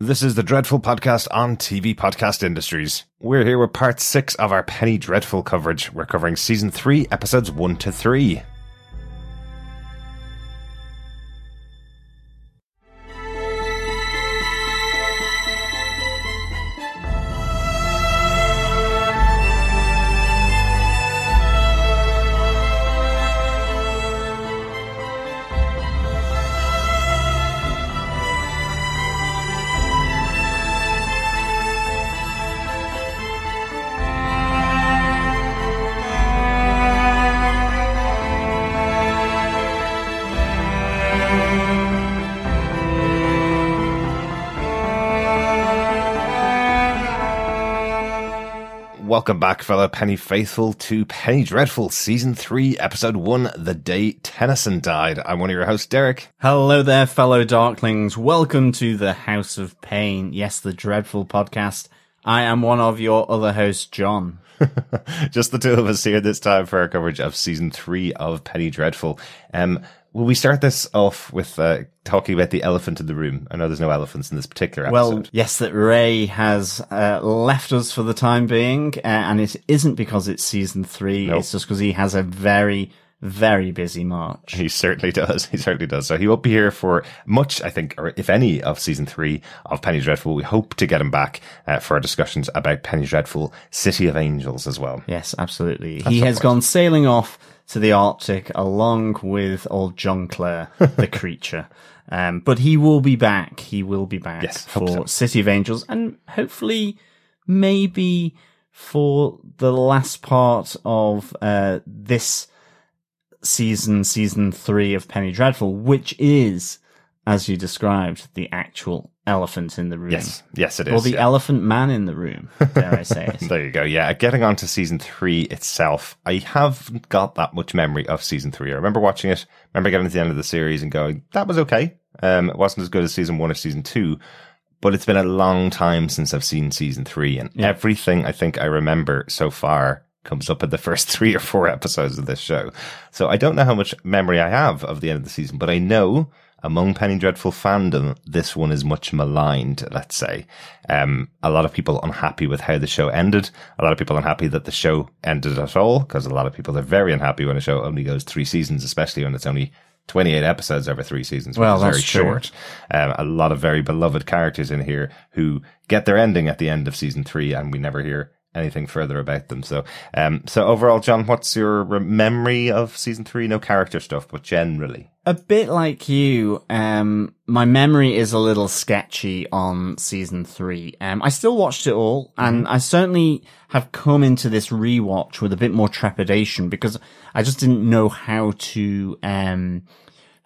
This is the Dreadful Podcast on TV Podcast Industries. We're here with part six of our Penny Dreadful coverage. We're covering season three, episodes one to three. Fellow Penny Faithful, to Penny Dreadful, Season 3, Episode 1, The Day Tennyson Died. I'm one of your hosts, Derek. Hello there, fellow Darklings. Welcome to the House of Pain. Yes, the Dreadful podcast. I am one of your other hosts, John. Just the two of us here this time for our coverage of Season 3 of Penny Dreadful. Um, Will we start this off with uh, talking about the elephant in the room? I know there's no elephants in this particular episode. Well, yes, that Ray has uh, left us for the time being, uh, and it isn't because it's season three. Nope. It's just because he has a very, very busy March. He certainly does. He certainly does. So he won't be here for much, I think, or if any, of season three of Penny Dreadful. We hope to get him back uh, for our discussions about Penny Dreadful, City of Angels as well. Yes, absolutely. That's he has gone sailing off to the Arctic along with old John Clare, the creature. Um, but he will be back. He will be back yes, for so. City of Angels and hopefully maybe for the last part of uh, this season, season three of Penny Dreadful, which is, as you described, the actual elephant in the room. Yes, yes, it is. Or the yeah. elephant man in the room, dare I say it. there you go. Yeah, getting on to season three itself, I haven't got that much memory of season three. I remember watching it, remember getting to the end of the series and going, that was okay. Um, it wasn't as good as season one or season two, but it's been a long time since I've seen season three and yeah. everything I think I remember so far comes up in the first three or four episodes of this show. So I don't know how much memory I have of the end of the season, but I know among Penny Dreadful fandom, this one is much maligned, let's say. Um, a lot of people unhappy with how the show ended. A lot of people unhappy that the show ended at all, because a lot of people are very unhappy when a show only goes three seasons, especially when it's only 28 episodes over three seasons, well, that's very true. short. Um, a lot of very beloved characters in here who get their ending at the end of season three, and we never hear anything further about them. So, um, so overall, John, what's your memory of season three? No character stuff, but generally a bit like you, um, my memory is a little sketchy on season three. Um, I still watched it all and mm-hmm. I certainly have come into this rewatch with a bit more trepidation because I just didn't know how to, um,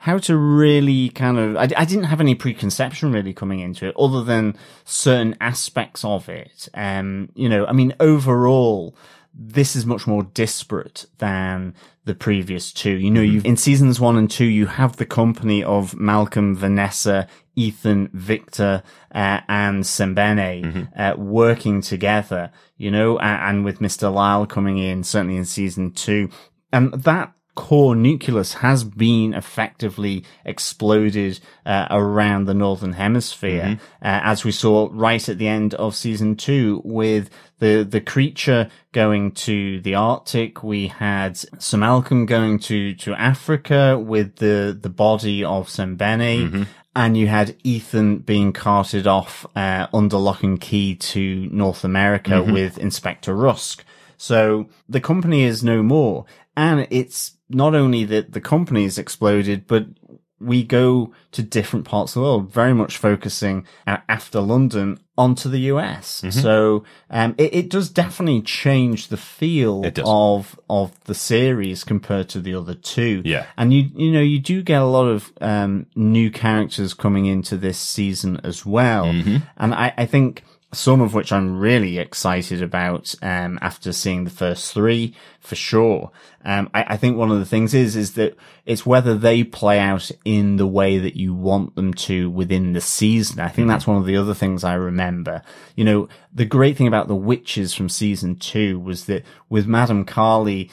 how to really kind of, I, I, didn't have any preconception really coming into it other than certain aspects of it. Um, you know, I mean, overall, this is much more disparate than the previous two. You know, mm-hmm. you've in seasons one and two, you have the company of Malcolm, Vanessa, Ethan, Victor, uh, and Sembene mm-hmm. uh, working together. You know, and, and with Mr. Lyle coming in, certainly in season two, and that core nucleus has been effectively exploded uh, around the northern hemisphere, mm-hmm. uh, as we saw right at the end of season two with the the creature going to the Arctic. We had Sir Malcolm going to to Africa with the the body of Sembene. Mm-hmm. And you had Ethan being carted off uh, under lock and key to North America mm-hmm. with Inspector Rusk. So the company is no more. And it's not only that the company has exploded, but we go to different parts of the world, very much focusing after London onto the US. Mm-hmm. So, um, it, it, does definitely change the feel of, of the series compared to the other two. Yeah. And you, you know, you do get a lot of, um, new characters coming into this season as well. Mm-hmm. And I, I think, some of which I'm really excited about um, after seeing the first three for sure. Um, I, I, think one of the things is is that it's whether they play out in the way that you want them to within the season. I think that's one of the other things I remember. You know, the great thing about the witches from season two was that with Madame Kali,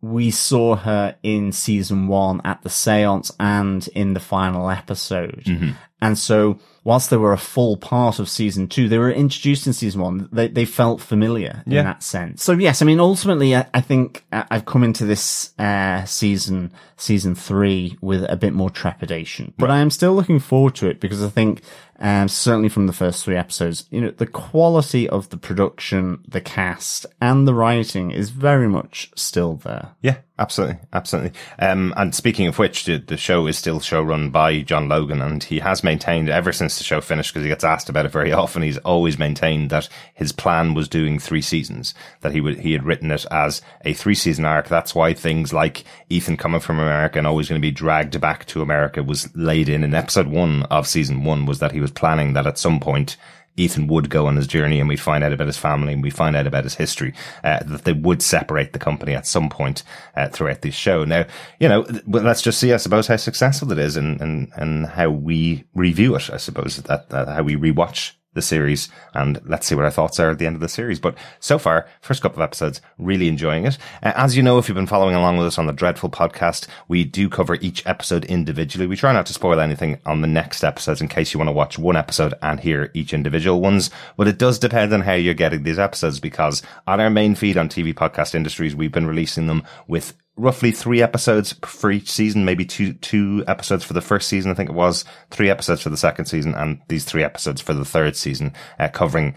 we saw her in season one at the seance and in the final episode. Mm-hmm. And so whilst they were a full part of season two, they were introduced in season one. They, they felt familiar Yeah. in that sense. So yes, I mean, ultimately, I, I think I- I've come into this, uh, season, season three with a bit more trepidation, but I am still looking forward to it because I think, um, certainly from the first three episodes, you know, the quality of the production, the cast and the writing is very much still there. Yeah, absolutely, absolutely. Um, and speaking of which, the, the show is still show run by John Logan, and he has maintained ever since the show finished because he gets asked about it very often. He's always maintained that his plan was doing three seasons. That he would he had written it as a three season arc. That's why things like Ethan coming from America and always going to be dragged back to America was laid in in episode one of season one. Was that he was planning that at some point. Ethan would go on his journey and we'd find out about his family and we'd find out about his history, uh, that they would separate the company at some point, uh, throughout this show. Now, you know, th- let's just see, I suppose, how successful it is and, and, and how we review it, I suppose, that, that how we rewatch the series and let's see what our thoughts are at the end of the series. But so far, first couple of episodes, really enjoying it. Uh, as you know, if you've been following along with us on the Dreadful podcast, we do cover each episode individually. We try not to spoil anything on the next episodes in case you want to watch one episode and hear each individual ones. But it does depend on how you're getting these episodes because on our main feed on TV Podcast Industries, we've been releasing them with roughly three episodes for each season, maybe two two episodes for the first season, I think it was, three episodes for the second season, and these three episodes for the third season, uh, covering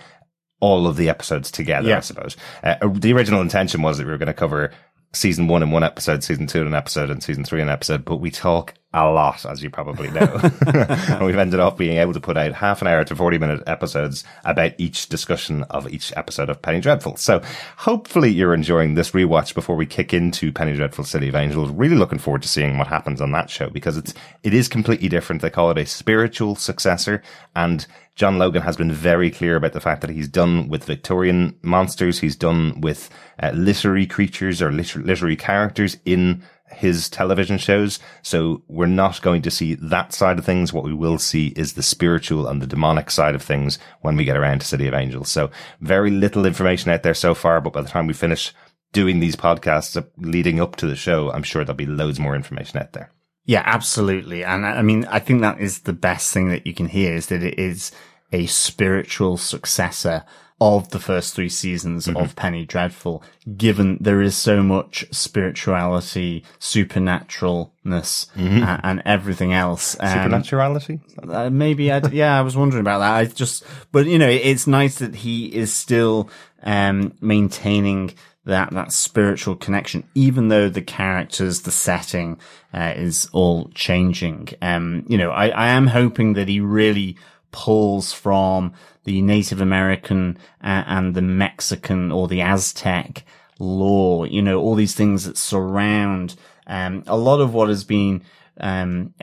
all of the episodes together, I suppose. Uh, the original intention was that we were going to cover season one in one episode, season two in an episode, and season three in an episode, but we talk a lot, as you probably know. and we've ended up being able to put out half an hour to 40 minute episodes about each discussion of each episode of Penny Dreadful. So hopefully you're enjoying this rewatch before we kick into Penny Dreadful City of Angels. Really looking forward to seeing what happens on that show because it's, it is completely different. They call it a spiritual successor and John Logan has been very clear about the fact that he's done with Victorian monsters. He's done with uh, literary creatures or liter- literary characters in his television shows. So we're not going to see that side of things. What we will see is the spiritual and the demonic side of things when we get around to City of Angels. So very little information out there so far, but by the time we finish doing these podcasts leading up to the show, I'm sure there'll be loads more information out there. Yeah, absolutely. And I mean, I think that is the best thing that you can hear is that it is a spiritual successor of the first three seasons of Penny Dreadful, given there is so much spirituality, supernaturalness, uh, and everything else. Um, Supernaturality? uh, maybe I, yeah, I was wondering about that. I just, but you know, it's nice that he is still, um, maintaining that, that spiritual connection, even though the characters, the setting, uh, is all changing. Um, you know, I, I am hoping that he really pulls from the Native American uh, and the Mexican or the Aztec law, you know, all these things that surround, um, a lot of what has been, um,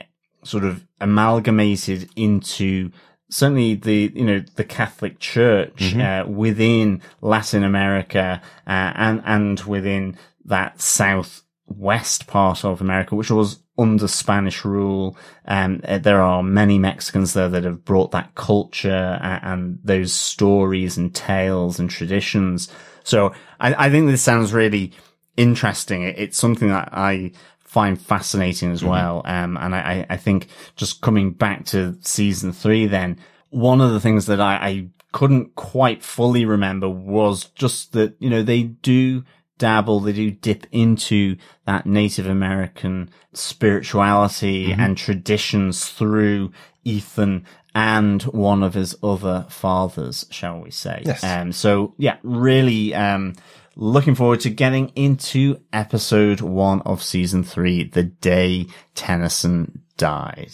sort of amalgamated into certainly the you know the Catholic Church uh, within Latin America uh, and and within that southwest part of America, which was under Spanish rule. Um, uh, there are many Mexicans there that have brought that culture uh, and those stories and tales and traditions. So I, I think this sounds really interesting. It, it's something that I find fascinating as well. Um, and I, I think just coming back to season three, then one of the things that I, I couldn't quite fully remember was just that, you know, they do dabble, they do dip into that Native American spirituality and traditions through Ethan and one of his other fathers, shall we say. Yes. Um, so yeah, really, um, looking forward to getting into episode one of season three, the day Tennyson died.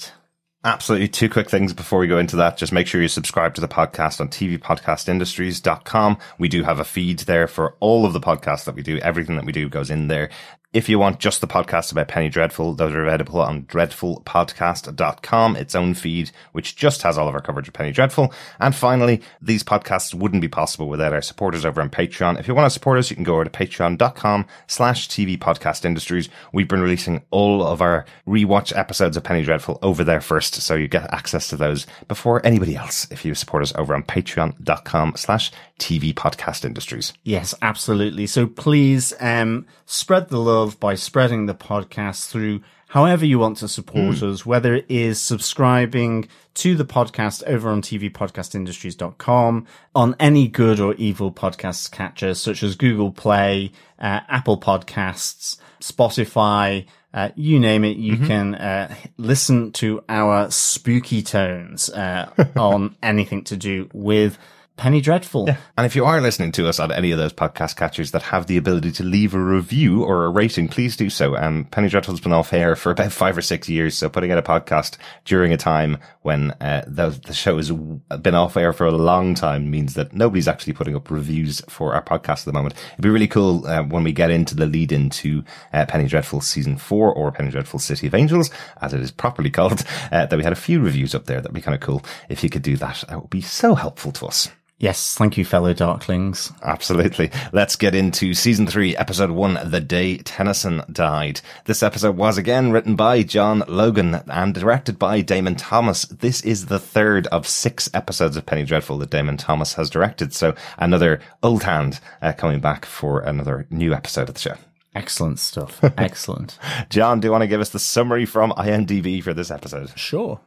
Absolutely. Two quick things before we go into that. Just make sure you subscribe to the podcast on tvpodcastindustries.com. We do have a feed there for all of the podcasts that we do. Everything that we do goes in there. If you want just the podcast about Penny Dreadful, those are available on dreadfulpodcast.com, its own feed, which just has all of our coverage of Penny Dreadful. And finally, these podcasts wouldn't be possible without our supporters over on Patreon. If you want to support us, you can go over to patreon.com slash TV Podcast Industries. We've been releasing all of our rewatch episodes of Penny Dreadful over there first, so you get access to those before anybody else if you support us over on patreon.com slash TV Podcast Industries. Yes, absolutely. So please, um, spread the love by spreading the podcast through however you want to support us, whether it is subscribing to the podcast over on tvpodcastindustries.com, on any good or evil podcast catchers such as Google Play, uh, Apple Podcasts, Spotify, uh, you name it, you can uh, listen to our spooky tones uh, on anything to do with Penny Dreadful. And if you are listening to us on any of those podcast catchers that have the ability to leave a review or a rating, please do so. Um, Penny Dreadful's been off air for about five or six years, so putting out a podcast during a time when uh, the, the show has been off air for a long time means that nobody's actually putting up reviews for our podcast at the moment. It'd be really cool uh, when we get into the lead into uh, Penny Dreadful season four or Penny Dreadful City of Angels, as it is properly called, uh, that we had a few reviews up there. That'd be kind of cool if you could do that. That would be so helpful to us. Yes, thank you, fellow Darklings. Absolutely. Let's get into season three, episode one, The Day Tennyson Died. This episode was again written by John Logan and directed by Damon Thomas. This is the third of six episodes of Penny Dreadful that Damon Thomas has directed. So another old hand uh, coming back for another new episode of the show. Excellent stuff. Excellent. John, do you want to give us the summary from IMDb for this episode? Sure.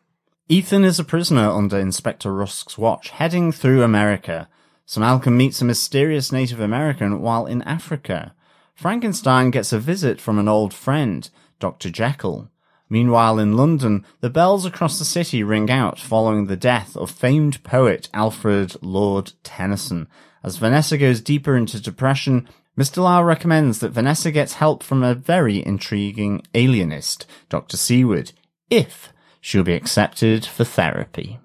Ethan is a prisoner under Inspector Rusk's watch, heading through America. So Malcolm meets a mysterious Native American while in Africa. Frankenstein gets a visit from an old friend, Dr. Jekyll. Meanwhile, in London, the bells across the city ring out following the death of famed poet Alfred Lord Tennyson. As Vanessa goes deeper into depression, Mr. Lau recommends that Vanessa gets help from a very intriguing alienist, Dr. Seward, if she'll be accepted for therapy.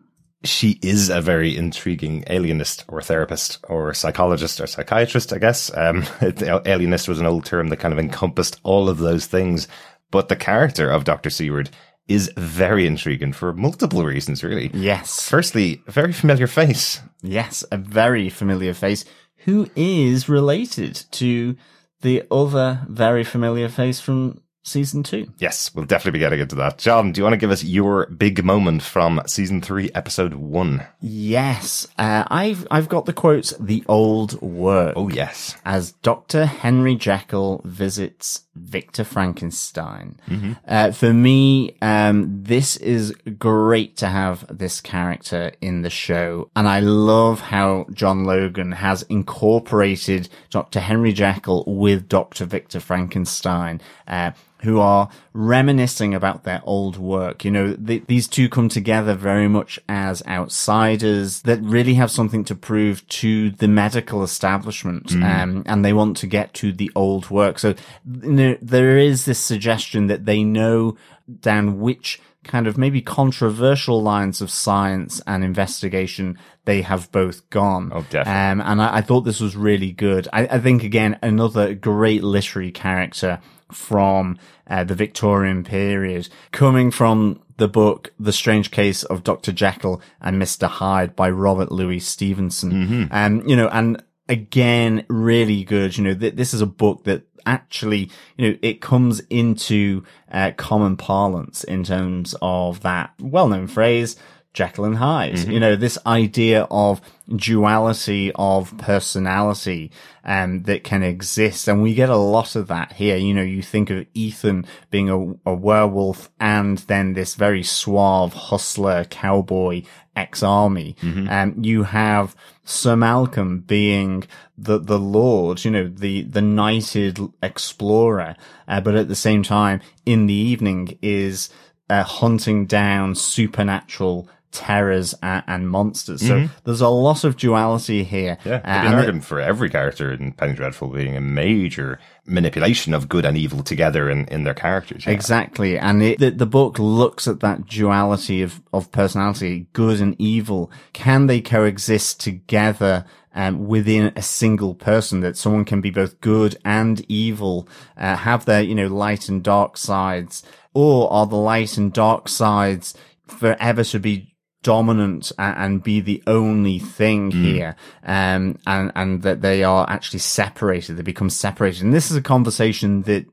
she is a very intriguing alienist or therapist or psychologist or psychiatrist, I guess. Um, alienist was an old term that kind of encompassed all of those things. But the character of Dr. Seward is very intriguing for multiple reasons, really. Yes. Firstly, a very familiar face. Yes, a very familiar face who is related to the other very familiar face from season two. Yes, we'll definitely be getting into that. John, do you want to give us your big moment from season three, episode one? Yes, uh, I've I've got the quotes. The old work. Oh, yes. as Dr. Henry Jekyll visits Victor Frankenstein. Uh, for me, um, this is great to have this character in the show. And I love how John Logan has incorporated Dr. Henry Jekyll with Dr. Victor Frankenstein. Uh, who are reminiscing about their old work. You know, th- these two come together very much as outsiders that really have something to prove to the medical establishment. Um, and they want to get to the old work. So, you know, there is this suggestion that they know down which kind of maybe controversial lines of science and investigation they have both gone. Oh, definitely. Um, and I, I thought this was really good. I, I think again, another great literary character from uh, the Victorian period, coming from the book The Strange Case of Dr. Jekyll and Mr. Hyde by Robert Louis Stevenson. Um, you know, and again, really good. You know, th- this is a book that actually, you know, it comes into uh, common parlance in terms of that well-known phrase, Jekyll and Hyde. You know, this idea of duality of personality, um, that can exist. And we get a lot of that here. You know, you think of Ethan being a, a werewolf and then this very suave hustler cowboy ex-army. Um, you have Sir Malcolm being the, the Lord, you know, the, the knighted explorer. Uh, but at the same time, in the evening is, uh, hunting down supernatural terrors and, and monsters. So there's a lot of duality here. Yeah, Uh, could be and an argument for every character in Penny Dreadful being a major manipulation of good and evil together in, in their characters. yeah. Exactly. And it, the, the book looks at that duality of, of personality, good and evil. Can they coexist together um, within a single person that someone can be both good and evil, uh, have their, you know, light and dark sides? Or are the light and dark sides forever to be dominant and be the only thing here, um, and and that they are actually separated. They become separated, and this is a conversation that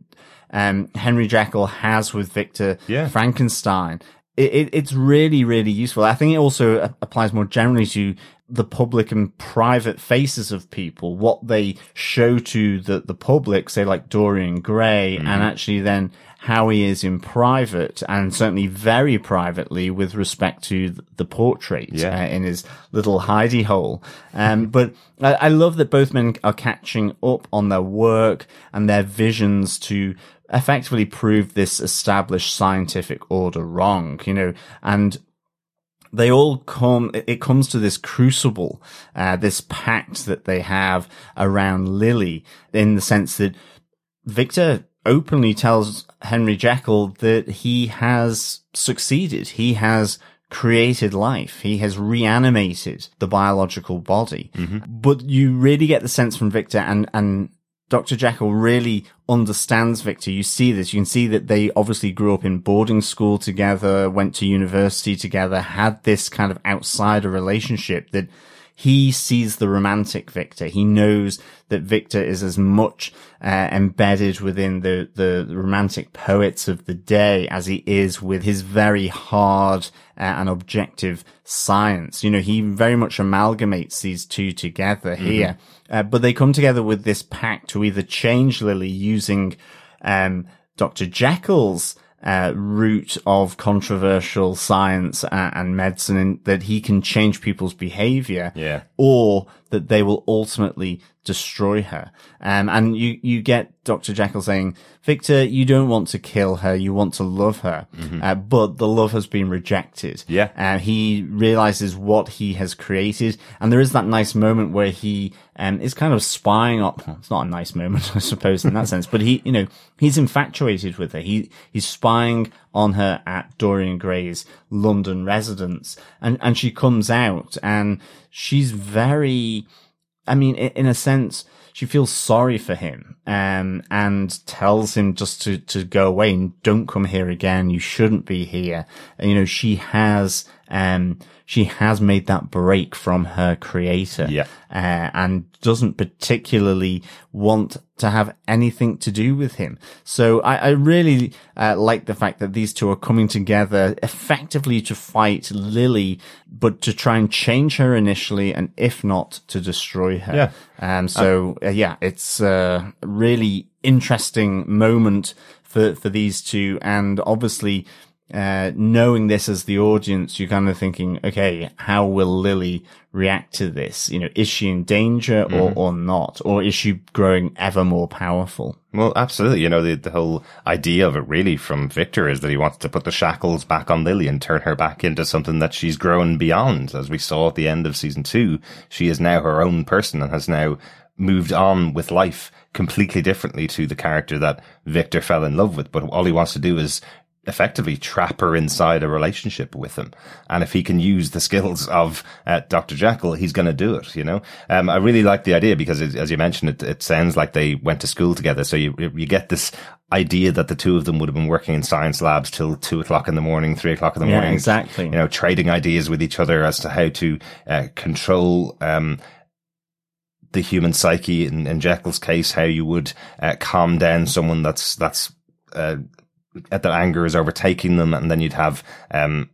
um, Henry Jekyll has with Victor Yeah. Frankenstein. It, it, it's really, really useful. I think it also a- applies more generally to the public and private faces of people, what they show to the, the public, say like Dorian Gray, mm-hmm. and actually then how he is in private and certainly very privately with respect to the portrait yeah. uh, in his little hidey hole. Um, but I, I love that both men are catching up on their work and their visions to effectively prove this established scientific order wrong, you know, and they all come, it comes to this crucible, uh, this pact that they have around Lily in the sense that Victor openly tells Henry Jekyll that he has succeeded. He has created life. He has reanimated the biological body. Mm-hmm. But you really get the sense from Victor and, and Dr. Jekyll really understands Victor. You see this. You can see that they obviously grew up in boarding school together, went to university together, had this kind of outsider relationship that he sees the romantic Victor. He knows that Victor is as much uh, embedded within the, the romantic poets of the day as he is with his very hard uh, and objective science. You know, he very much amalgamates these two together mm-hmm. here. Uh, but they come together with this pact to either change Lily using um, Dr. Jekyll's uh, route of controversial science and medicine that he can change people's behavior. Yeah. Or that they will ultimately destroy her. Um, and you, you get Dr. Jekyll saying, Victor, you don't want to kill her. You want to love her. Mm-hmm. Uh, but the love has been rejected. Yeah. Uh, he realizes what he has created. And there is that nice moment where he, um, is kind of spying up. Well, it's not a nice moment, I suppose, in that sense, but he, you know, he's infatuated with her. He, he's spying on her at Dorian Gray's London residence and, and she comes out and she's very, I mean, in a sense, she feels sorry for him, um, and tells him just to, to go away and don't come here again. You shouldn't be here. And, you know, she has, um, she has made that break from her creator. Yeah. Uh, and doesn't particularly want to have anything to do with him. So I, I really uh, like the fact that these two are coming together effectively to fight Lily, but to try and change her initially, and if not, to destroy her. Yeah. Um, so uh, yeah, it's a really interesting moment for, for these two. And obviously, uh, knowing this as the audience, you're kind of thinking, okay, how will Lily react to this? You know, is she in danger or, mm. or not? Or is she growing ever more powerful? Well, absolutely. You know, the, the whole idea of it really from Victor is that he wants to put the shackles back on Lily and turn her back into something that she's grown beyond. As we saw at the end of season two, she is now her own person and has now moved on with life completely differently to the character that Victor fell in love with. But all he wants to do is effectively trap her inside a relationship with him. And if he can use the skills of uh, Dr. Jekyll, he's going to do it, you know? Um, I really like the idea because it, as you mentioned, it, it sounds like they went to school together. So you, you get this idea that the two of them would have been working in science labs till two o'clock in the morning, three o'clock in the yeah, morning. Exactly. You know, trading ideas with each other as to how to uh, control, um, the human psyche in, in Jekyll's case, how you would uh, calm down someone that's that's uh, that anger is overtaking them, and then you'd have um,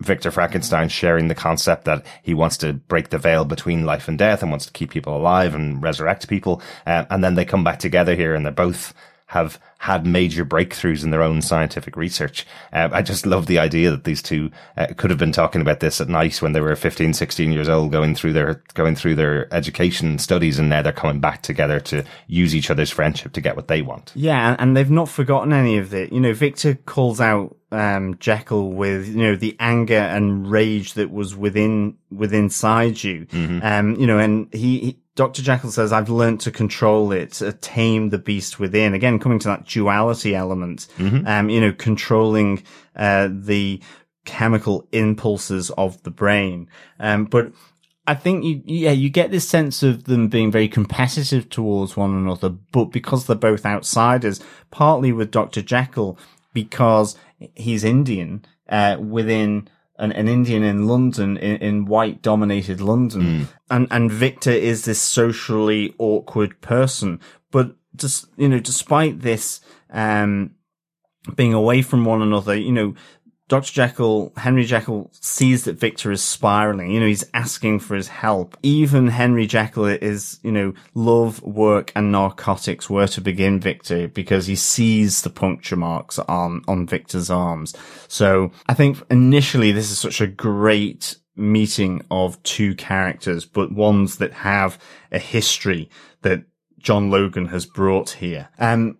Victor Frankenstein sharing the concept that he wants to break the veil between life and death and wants to keep people alive and resurrect people, uh, and then they come back together here, and they're both have had major breakthroughs in their own scientific research. Uh, I just love the idea that these two uh, could have been talking about this at night when they were 15, 16 years old, going through their, going through their education studies. And now they're coming back together to use each other's friendship to get what they want. Yeah. And they've not forgotten any of it. You know, Victor calls out um, Jekyll with, you know, the anger and rage that was within, within inside you. Mm-hmm. Um, you know, and he, he Dr. Jekyll says, I've learned to control it, uh, tame the beast within. Again, coming to that duality element, mm-hmm. um, you know, controlling, uh, the chemical impulses of the brain. Um, but I think you, yeah, you get this sense of them being very competitive towards one another, but because they're both outsiders, partly with Dr. Jekyll, because he's Indian, uh, within, an, an Indian in London, in, in white dominated London. Mm. And, and Victor is this socially awkward person. But just, you know, despite this, um, being away from one another, you know, Dr. Jekyll, Henry Jekyll sees that Victor is spiraling. You know, he's asking for his help. Even Henry Jekyll is, you know, love, work and narcotics were to begin Victor because he sees the puncture marks on, on Victor's arms. So I think initially this is such a great meeting of two characters, but ones that have a history that John Logan has brought here. Um,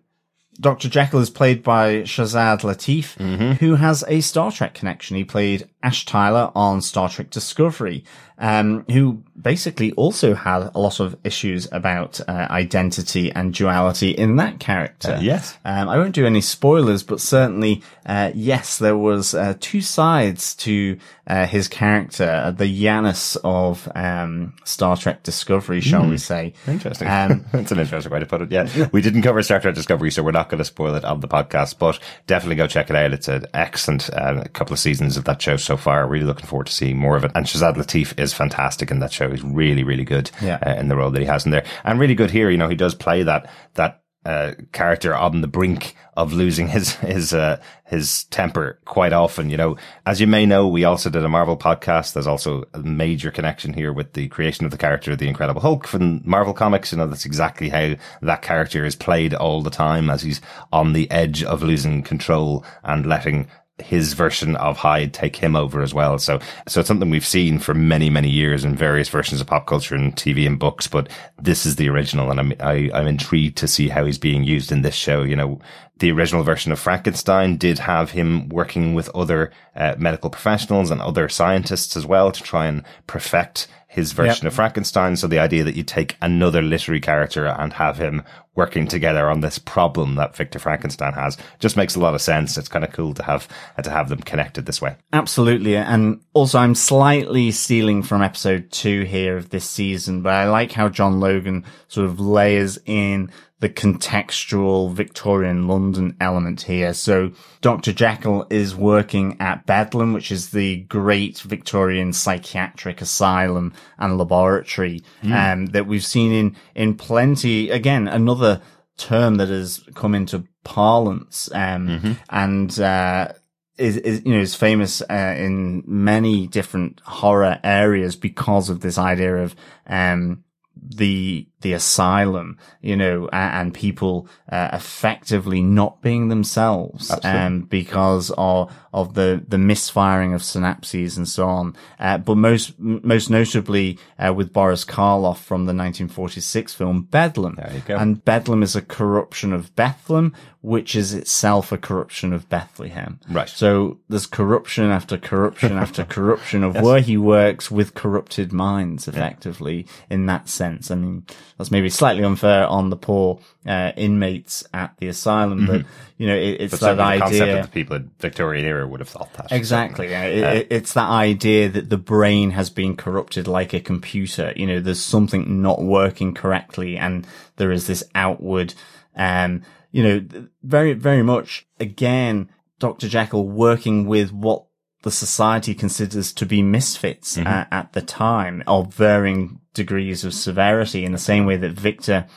Dr. Jekyll is played by Shazad Latif, Mm-hmm. who has a Star Trek connection. He played Ash Tyler on Star Trek Discovery, um, who basically also had a lot of issues about uh, identity and duality in that character. Uh, yes. Um, I won't do any spoilers, but certainly, uh, yes, there was uh, two sides to uh, his character, the Janus of um, Star Trek Discovery, shall we say? Interesting. Um, That's an interesting way to put it. Yeah. We didn't cover Star Trek Discovery, so we're not going to spoil it on the podcast, but definitely go check it out. It's an excellent uh, couple of seasons of that show so far. Really looking forward to seeing more of it. And Shazad Latif is fantastic in that show. He's really, really good Yeah. uh, in the role that he has in there. And really good here. You know, he does play that, that, uh, character on the brink of losing his, his, uh, his temper quite often. You know, as you may know, we also did a Marvel podcast. There's also a major connection here with the creation of the character of the Incredible Hulk from Marvel Comics. You know, that's exactly how that character is played all the time as he's on the edge of losing control and letting his version of Hyde take him over as well. So, so it's something we've seen for many, many years in various versions of pop culture and TV and books, but this is the original and I'm, I, I'm intrigued to see how he's being used in this show. You know, the original version of Frankenstein did have him working with other uh, medical professionals and other scientists as well to try and perfect his version of Frankenstein. So the idea that you take another literary character and have him working together on this problem that Victor Frankenstein has just makes a lot of sense. It's kind of cool to have uh, to have them connected this way. Absolutely. And also I'm slightly stealing from episode two here of this season, but I like how John Logan sort of layers in the contextual Victorian London element here. So Dr. Jekyll is working at Bedlam, which is the great Victorian psychiatric asylum and laboratory, um, that we've seen in, in plenty, again, another term that has come into parlance, um, and, uh, is, is you know is famous uh, in many different horror areas because of this idea of um the the asylum you know a- and people uh, effectively not being themselves um because of of the the misfiring of synapses and so on uh, but most most notably uh, with Boris Karloff from the 1946 film Bedlam There you go. and Bedlam is a corruption of Bethlehem which is itself a corruption of Bethlehem Right. so there's corruption after corruption after corruption of where he works with corrupted minds, effectively, in that sense. I mean, that's maybe slightly unfair on the poor uh, inmates at the asylum, but, you know, it, it's But that certainly the concept idea. that the people in Victorian era would have thought that. Exactly. Yeah. It, it- it's that idea that the brain has been corrupted like a computer. You know, there's something not working correctly and there is this outward, um, you know, very, very much again, Dr. Jekyll working with what the society considers to be misfits uh, at the time of varying degrees of severity in the same way that Victor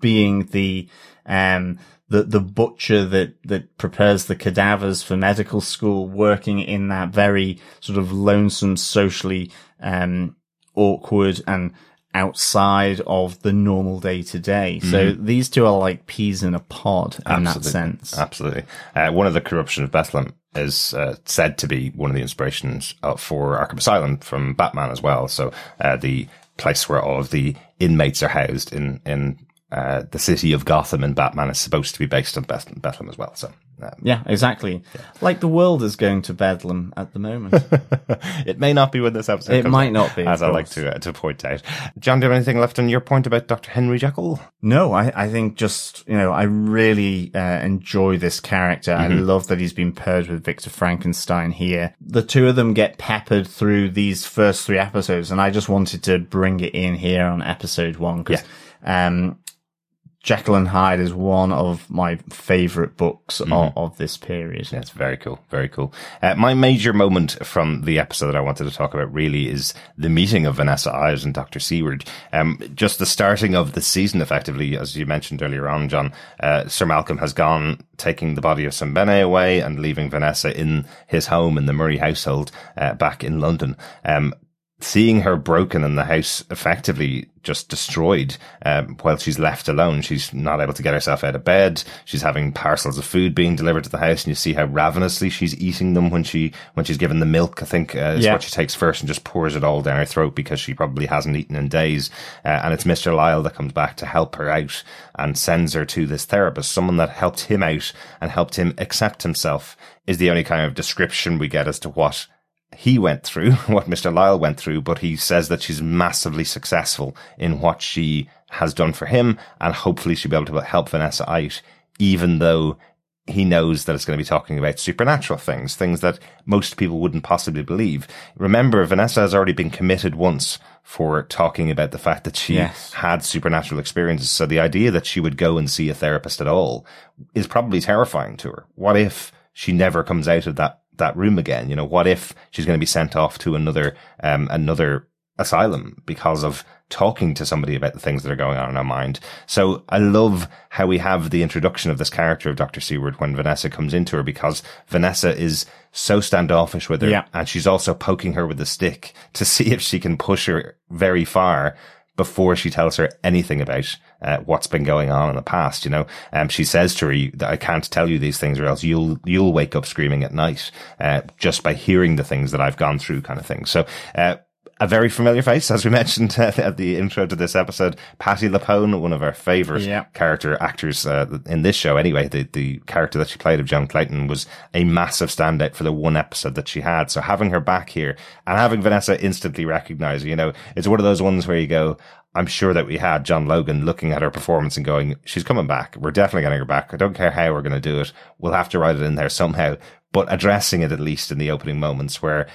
being the, um, the, the butcher that, that prepares the cadavers for medical school working in that very sort of lonesome, socially, um, awkward and outside of the normal day to day. So these two are like peas in a pod in that sense. Absolutely. Uh, one of the corruption of Bethlehem is uh, said to be one of the inspirations uh, for Arkham Asylum from Batman as well. So uh, the place where all of the inmates are housed in in uh, the city of Gotham in Batman is supposed to be based on Beth- Bethlehem as well. So. Um, Yeah, exactly. Like the world is going to bedlam at the moment. it may not be when this episode. It comes might out, not be, as I like to uh, to point out. John, do you have anything left on your point about Doctor Henry Jekyll? No, I, I think just, you know, I really uh, enjoy this character. I love that he's been paired with Victor Frankenstein here. The two of them get peppered through these first three episodes, and I just wanted to bring it in here on episode one because, um, Jekyll and Hyde is one of my favorite books mm-hmm. of, of, this period. That's very cool. Very cool. Uh, my major moment from the episode that I wanted to talk about really is the meeting of Vanessa Ives and Dr. Seward. Um, just the starting of the season, effectively, as you mentioned earlier on, John, uh, Sir Malcolm has gone taking the body of Sembene away and leaving Vanessa in his home in the Murray household, uh, back in London. Um, seeing her broken and the house effectively just destroyed um, while she's left alone. She's not able to get herself out of bed. She's having parcels of food being delivered to the house, and you see how ravenously she's eating them when she when she's given the milk. I think uh, is yeah. what she takes first and just pours it all down her throat because she probably hasn't eaten in days. Uh, and it's Mister Lyle that comes back to help her out and sends her to this therapist, someone that helped him out and helped him accept himself. Is the only kind of description we get as to what he went through, what Mr. Lyle went through, but he says that she's massively successful in what she has done for him, and hopefully she'll be able to help Vanessa out, even though he knows that it's going to be talking about supernatural things, things that most people wouldn't possibly believe. Remember, Vanessa has already been committed once for talking about the fact that she yes. had supernatural experiences. So the idea that she would go and see a therapist at all is probably terrifying to her. What if she never comes out of that that room again? You know, what if she's going to be sent off to another, um, another asylum because of talking to somebody about the things that are going on in her mind. So I love how we have the introduction of this character of Dr. Seward when Vanessa comes into her because Vanessa is so standoffish with her yeah. and she's also poking her with a stick to see if she can push her very far before she tells her anything about uh, what's been going on in the past. You know, um, she says to her that I can't tell you these things, or else you'll you'll wake up screaming at night uh, just by hearing the things that I've gone through, kind of thing. So. Uh, a very familiar face, as we mentioned at the intro to this episode. Patti LuPone, one of our favorite yeah. character actors uh, in this show. Anyway, the the character that she played of Joan Clayton was a massive standout for the one episode that she had. So having her back here and having Vanessa instantly recognize, you know, it's one of those ones where you go, I'm sure that we had John Logan looking at her performance and going, she's coming back. We're definitely getting her back. I don't care how we're going to do it. We'll have to write it in there somehow, but addressing it at least in the opening moments where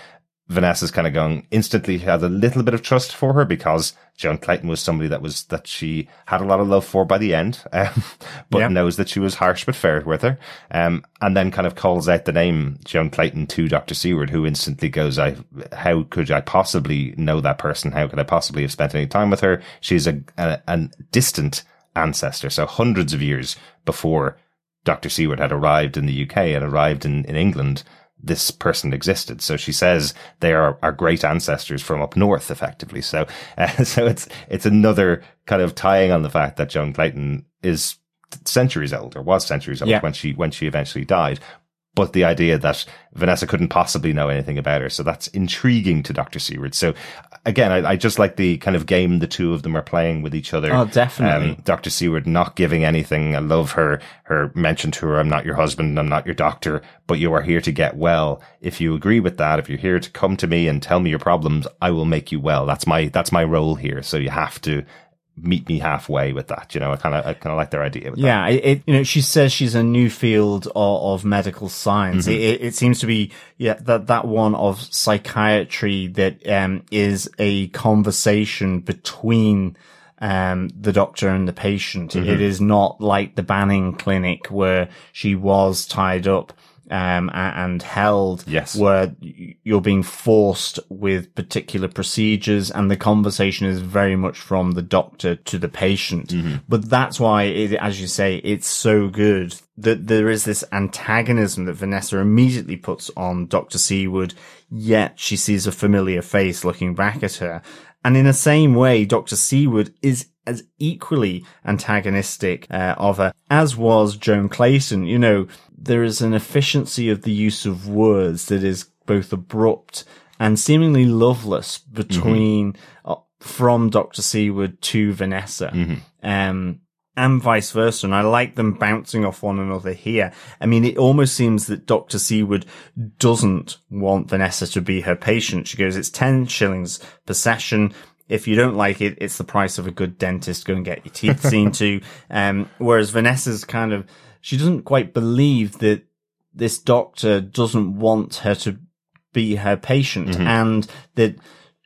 Vanessa's kind of going instantly has a little bit of trust for her because Joan Clayton was somebody that was that she had a lot of love for by the end, um, but yeah. knows that she was harsh but fair with her, um, and then kind of calls out the name Joan Clayton to Doctor Seward, who instantly goes, "I how could I possibly know that person? How could I possibly have spent any time with her? She's a, a, a distant ancestor, so hundreds of years before Doctor Seward had arrived in the UK and arrived in in England." This person existed. So she says they are our great ancestors from up north, effectively. So, uh, so it's, it's another kind of tying on the fact that Joan Clayton is centuries old or was centuries old yeah. when she, when she eventually died but the idea that Vanessa couldn't possibly know anything about her. So that's intriguing to Dr. Seward. So again, I, I, just like the kind of game the two of them are playing with each other. Oh, definitely. Um, Dr. Seward not giving anything. I love her, her mention to her, I'm not your husband, I'm not your doctor, but you are here to get well. If you agree with that, if you're here to come to me and tell me your problems, I will make you well. That's my, that's my role here. So you have to meet me halfway with that. You know, I kind of, I kind of like their idea. yeah, it, it, you know, she says she's a new field of, of medical science. Mm-hmm. It, it, seems to be, yeah, that, that one of psychiatry that, um, is a conversation between, um, the doctor and the patient. Mm-hmm. It is not like the Banning clinic where she was tied up um, and held yes. where you're being forced with particular procedures and the conversation is very much from the doctor to the patient. Mm-hmm. But that's why, it, as you say, it's so good that there is this antagonism that Vanessa immediately puts on Dr. Seward, yet she sees a familiar face looking back at her. And in the same way, Dr. Seward is as equally antagonistic uh, of her as was Joan Clayton. You know, there is an efficiency of the use of words that is both abrupt and seemingly loveless between mm-hmm. uh, from Dr. Seward to Vanessa. Mm-hmm. Um, and vice versa. And I like them bouncing off one another here. I mean, it almost seems that Dr. Seward doesn't want Vanessa to be her patient. She goes, it's 10 shillings per session. If you don't like it, it's the price of a good dentist. Go and get your teeth seen to. Um, whereas Vanessa's kind of, she doesn't quite believe that this doctor doesn't want her to be her patient mm-hmm. and that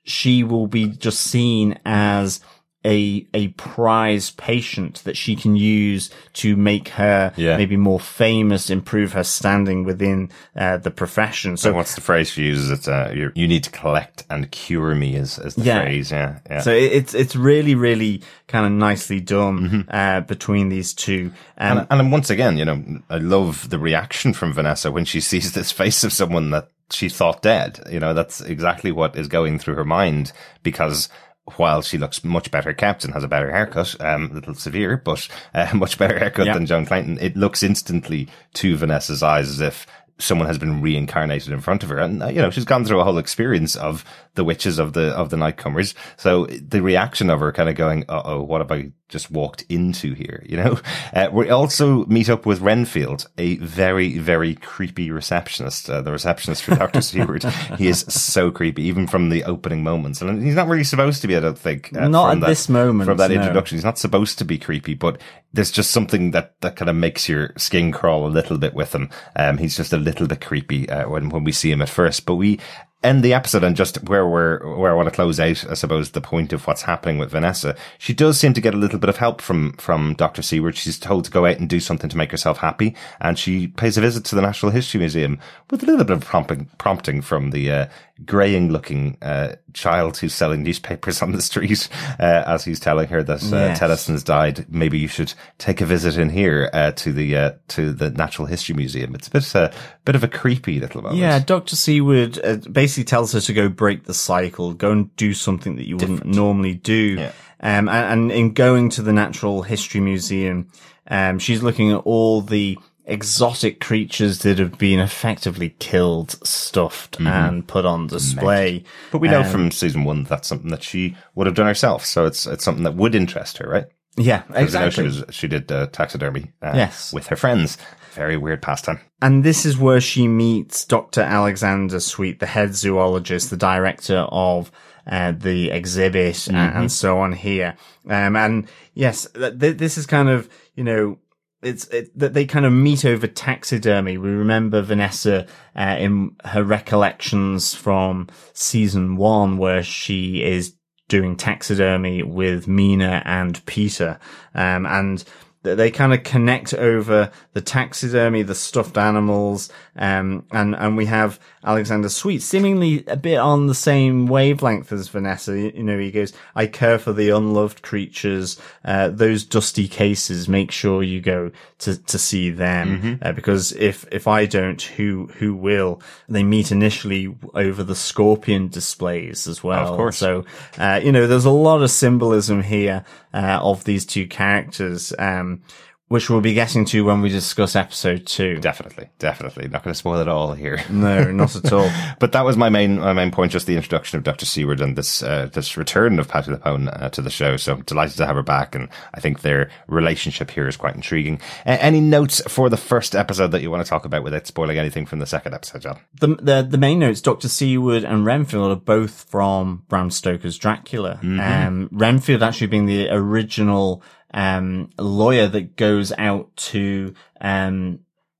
she will be just seen as a a prize patient that she can use to make her Yeah. maybe more famous, improve her standing within uh, the profession. So So what's the phrase she uses? It's uh, you you need to collect and cure me as is the Yeah. phrase. Yeah, yeah. so it- it's it's really really kind of nicely done uh, between these two. Um, and, and once again, you know, I love the reaction from Vanessa when she sees this face of someone that she thought dead. You know, that's exactly what is going through her mind because while she looks much better kept and has a better haircut, um, a little severe, but uh, much better haircut Yeah. than Joan Clayton, it looks instantly to Vanessa's eyes as if someone has been reincarnated in front of her. And, uh, you know, she's gone through a whole experience of the witches of the, of the nightcomers. So the reaction of her kind of going, uh oh, what have I just walked into here? You know, uh, we also meet up with Renfield, a very, very creepy receptionist, uh, the receptionist for Dr. Seward. He is so creepy, even from the opening moments. And he's not really supposed to be, I don't think. Uh, Not at that- this moment, From that no. introduction. He's not supposed to be creepy, but there's just something that, that kind of makes your skin crawl a little bit with him. Um, he's just a little bit creepy, uh, when, when we see him at first, but we, end the episode and just where we're where I want to close out, I suppose, the point of what's happening with Vanessa. She does seem to get a little bit of help from from Dr. Seward. She's told to go out and do something to make herself happy, and she pays a visit to the National History Museum with a little bit of prompting prompting from the uh, greying looking uh, child who's selling newspapers on the street uh, as he's telling her that uh, Yes. Tennyson's died. Maybe you should take a visit in here uh, to the uh, to the Natural History Museum. It's a bit uh, bit of a creepy little moment. Yeah, Dr. Seward uh, basically tells her to go break the cycle, go and do something that you wouldn't normally do. Yeah. Um, and, and in going to the Natural History Museum, um, she's looking at all the exotic creatures that have been effectively killed, stuffed, Mm-hmm. and put on display. But we know Um, from season one that's something that she would have done herself. So it's it's something that would interest her, right? Yeah, Because I know she exactly. was she did uh, taxidermy uh, Yes. with her friends. Very weird pastime. And this is where she meets Dr. Alexander Sweet, the head zoologist, the director of uh, the exhibit and, and so on here. Um, and yes, th- this is kind of, you know, it's it, that they kind of meet over taxidermy. We remember Vanessa uh, in her recollections from season one, where she is doing taxidermy with Mina and Peter, um, and th- they kind of connect over the taxidermy, the stuffed animals, um, and and we have Alexander Sweet seemingly a bit on the same wavelength as Vanessa. You, know, he goes, "I care for the unloved creatures, uh, those dusty cases. Make sure you go to to see them, uh, because if if I don't, who who will?" They meet initially over the scorpion displays as well. Of course. So, uh, you know, there's a lot of symbolism here, uh, of these two characters, um, which we'll be getting to when we discuss episode two. Definitely, definitely. Not going to spoil it all here. No, not at all. But that was my main my main point, just the introduction of Dr. Seward and this uh, this return of Patti LuPone uh, to the show. So I'm delighted to have her back, and I think their relationship here is quite intriguing. Uh, any notes for the first episode that you want to talk about without spoiling anything from the second episode, John? the, the the main notes, Doctor Seward and Renfield are both from Bram Stoker's Dracula. Um, Renfield actually being the original um, lawyer that goes out to um,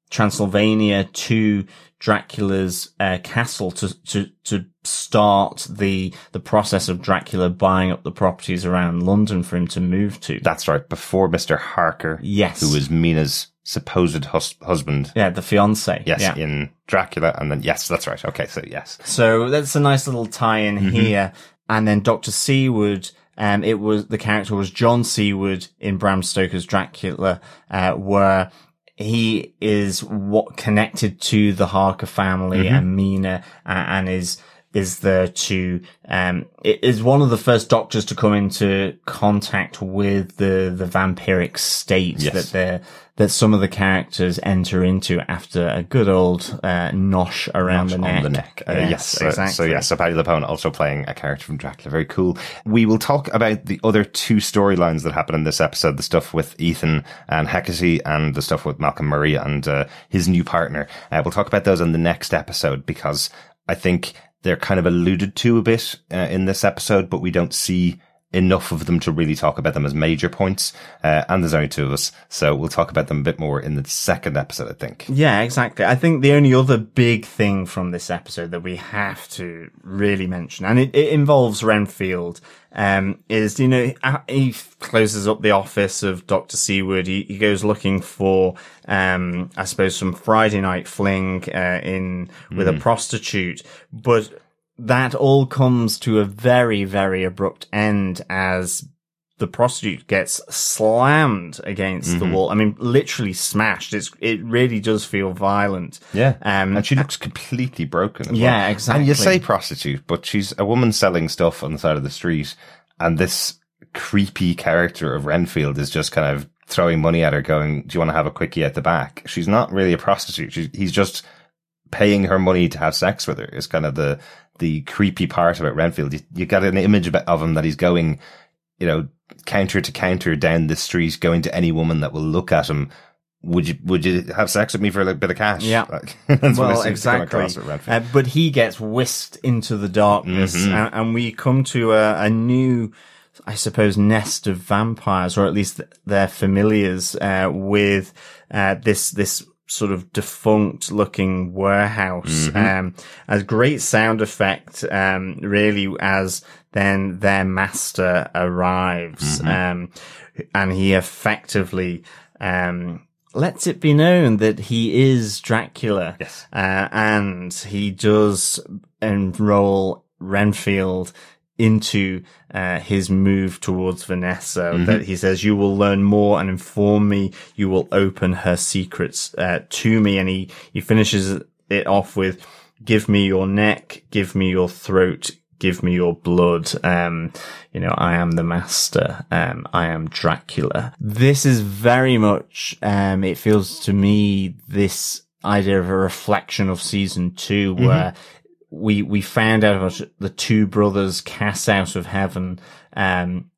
Transylvania to Dracula's uh, castle to to to start the the process of Dracula buying up the properties around London for him to move to. That's right. Before Mr. Harker, Yes. who was Mina's supposed hus- husband. yeah, the fiance. Yes, yeah. in Dracula, and then yes, that's right. Okay, so yes, So that's a nice little tie-in here. And then Dr. Seward, um, it was, the character was John Seward in Bram Stoker's Dracula, uh, where he is what connected to the Harker family and Mina uh, and is, is there to, um, it is one of the first doctors to come into contact with the, the vampiric state Yes. that they're, that some of the characters enter into after a good old, uh, nosh around the on neck. the neck. Uh, Yes, yes, so, exactly. so yes, so Patti LuPone also playing a character from Dracula. Very cool. We will talk about the other two storylines that happen in this episode: the stuff with Ethan and Hecate, and the stuff with Malcolm Murray and uh, his new partner. Uh, we'll talk about those in the next episode because I think they're kind of alluded to a bit uh, in this episode, but we don't see enough of them to really talk about them as major points. Uh, and there's only two of us, so we'll talk about them a bit more in the second episode, I think. Yeah, exactly. I think the only other big thing from this episode that we have to really mention, and it, it involves Renfield, um, is, you know, he closes up the office of Dr. Seward. He, he goes looking for, um, I suppose some Friday night fling, uh, in with mm. a prostitute, but that all comes to a very, very abrupt end as the prostitute gets slammed against mm-hmm. the wall. I mean, literally smashed. It's, it really does feel violent. Yeah. Um, and she looks completely broken. yeah, well. exactly. And you say prostitute, but she's a woman selling stuff on the side of the street. And this creepy character of Renfield is just kind of throwing money at her going, do you want to have a quickie at the back? She's not really a prostitute. She's, he's just paying her money to have sex with her is kind of the, the creepy part about Renfield. You, you got an image of him that he's going, you know, counter to counter down the street, going to any woman that will look at him. Would you would you have sex with me for a bit of cash? Yeah, like, well, exactly. Uh, but he gets whisked into the darkness, mm-hmm. and, and, we come to a, a, new, I suppose, nest of vampires, or at least their familiars, uh, with uh, this this sort of defunct looking warehouse. Mm-hmm. Um, a great sound effect, um, really as then their master arrives. Mm-hmm. Um, and he effectively, um, lets it be known that he is Dracula. Yes. Uh, and he does enroll Renfield into uh, his move towards Vanessa. Mm-hmm. That he says, "You will learn more and inform me. You will open her secrets uh, to me." And he he finishes it off with, "Give me your neck. Give me your throat." Give me your blood. Um, you know, I am the master. Um, I am Dracula. This is very much, um, it feels to me this idea of a reflection of season 2 mm-hmm. We we found out about the two brothers cast out of heaven. Um,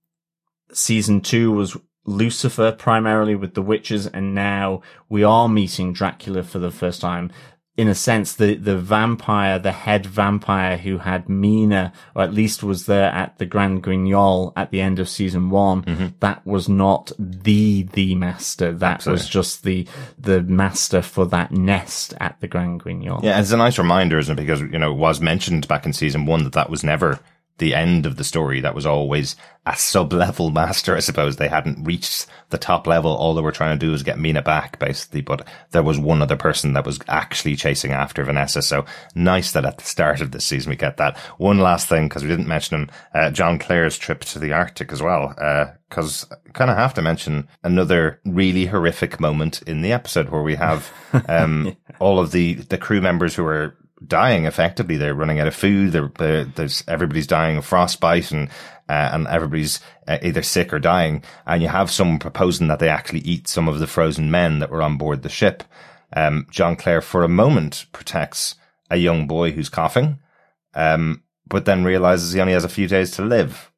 season two was Lucifer primarily with the witches, and now we are meeting Dracula for the first time in a sense, the, the vampire, the head vampire who had Mina, or at least was there at the Grand Guignol at the end of season one, mm-hmm. that was not the, the master. That Absolutely. was just the, the master for that nest at the Grand Guignol. Yeah, it's a nice reminder, isn't it? Because, you know, it was mentioned back in season one that that was never the end of the story. That was always a sub-level master, I suppose. They hadn't reached the top level. All they were trying to do was get Mina back, basically. But there was one other person that was actually chasing after Vanessa. So nice that at the start of this season we get that. One last thing, because we didn't mention him, uh, John Clare's trip to the Arctic as well. Because uh, kind of have to mention another really horrific moment in the episode where we have um, all of the the crew members who are dying effectively. They're running out of food. They're, they're, there's everybody's dying of frostbite and uh, and everybody's uh, either sick or dying. And you have someone proposing that they actually eat some of the frozen men that were on board the ship. Um, John Clare for a moment protects a young boy who's coughing, um, but then realizes he only has a few days to live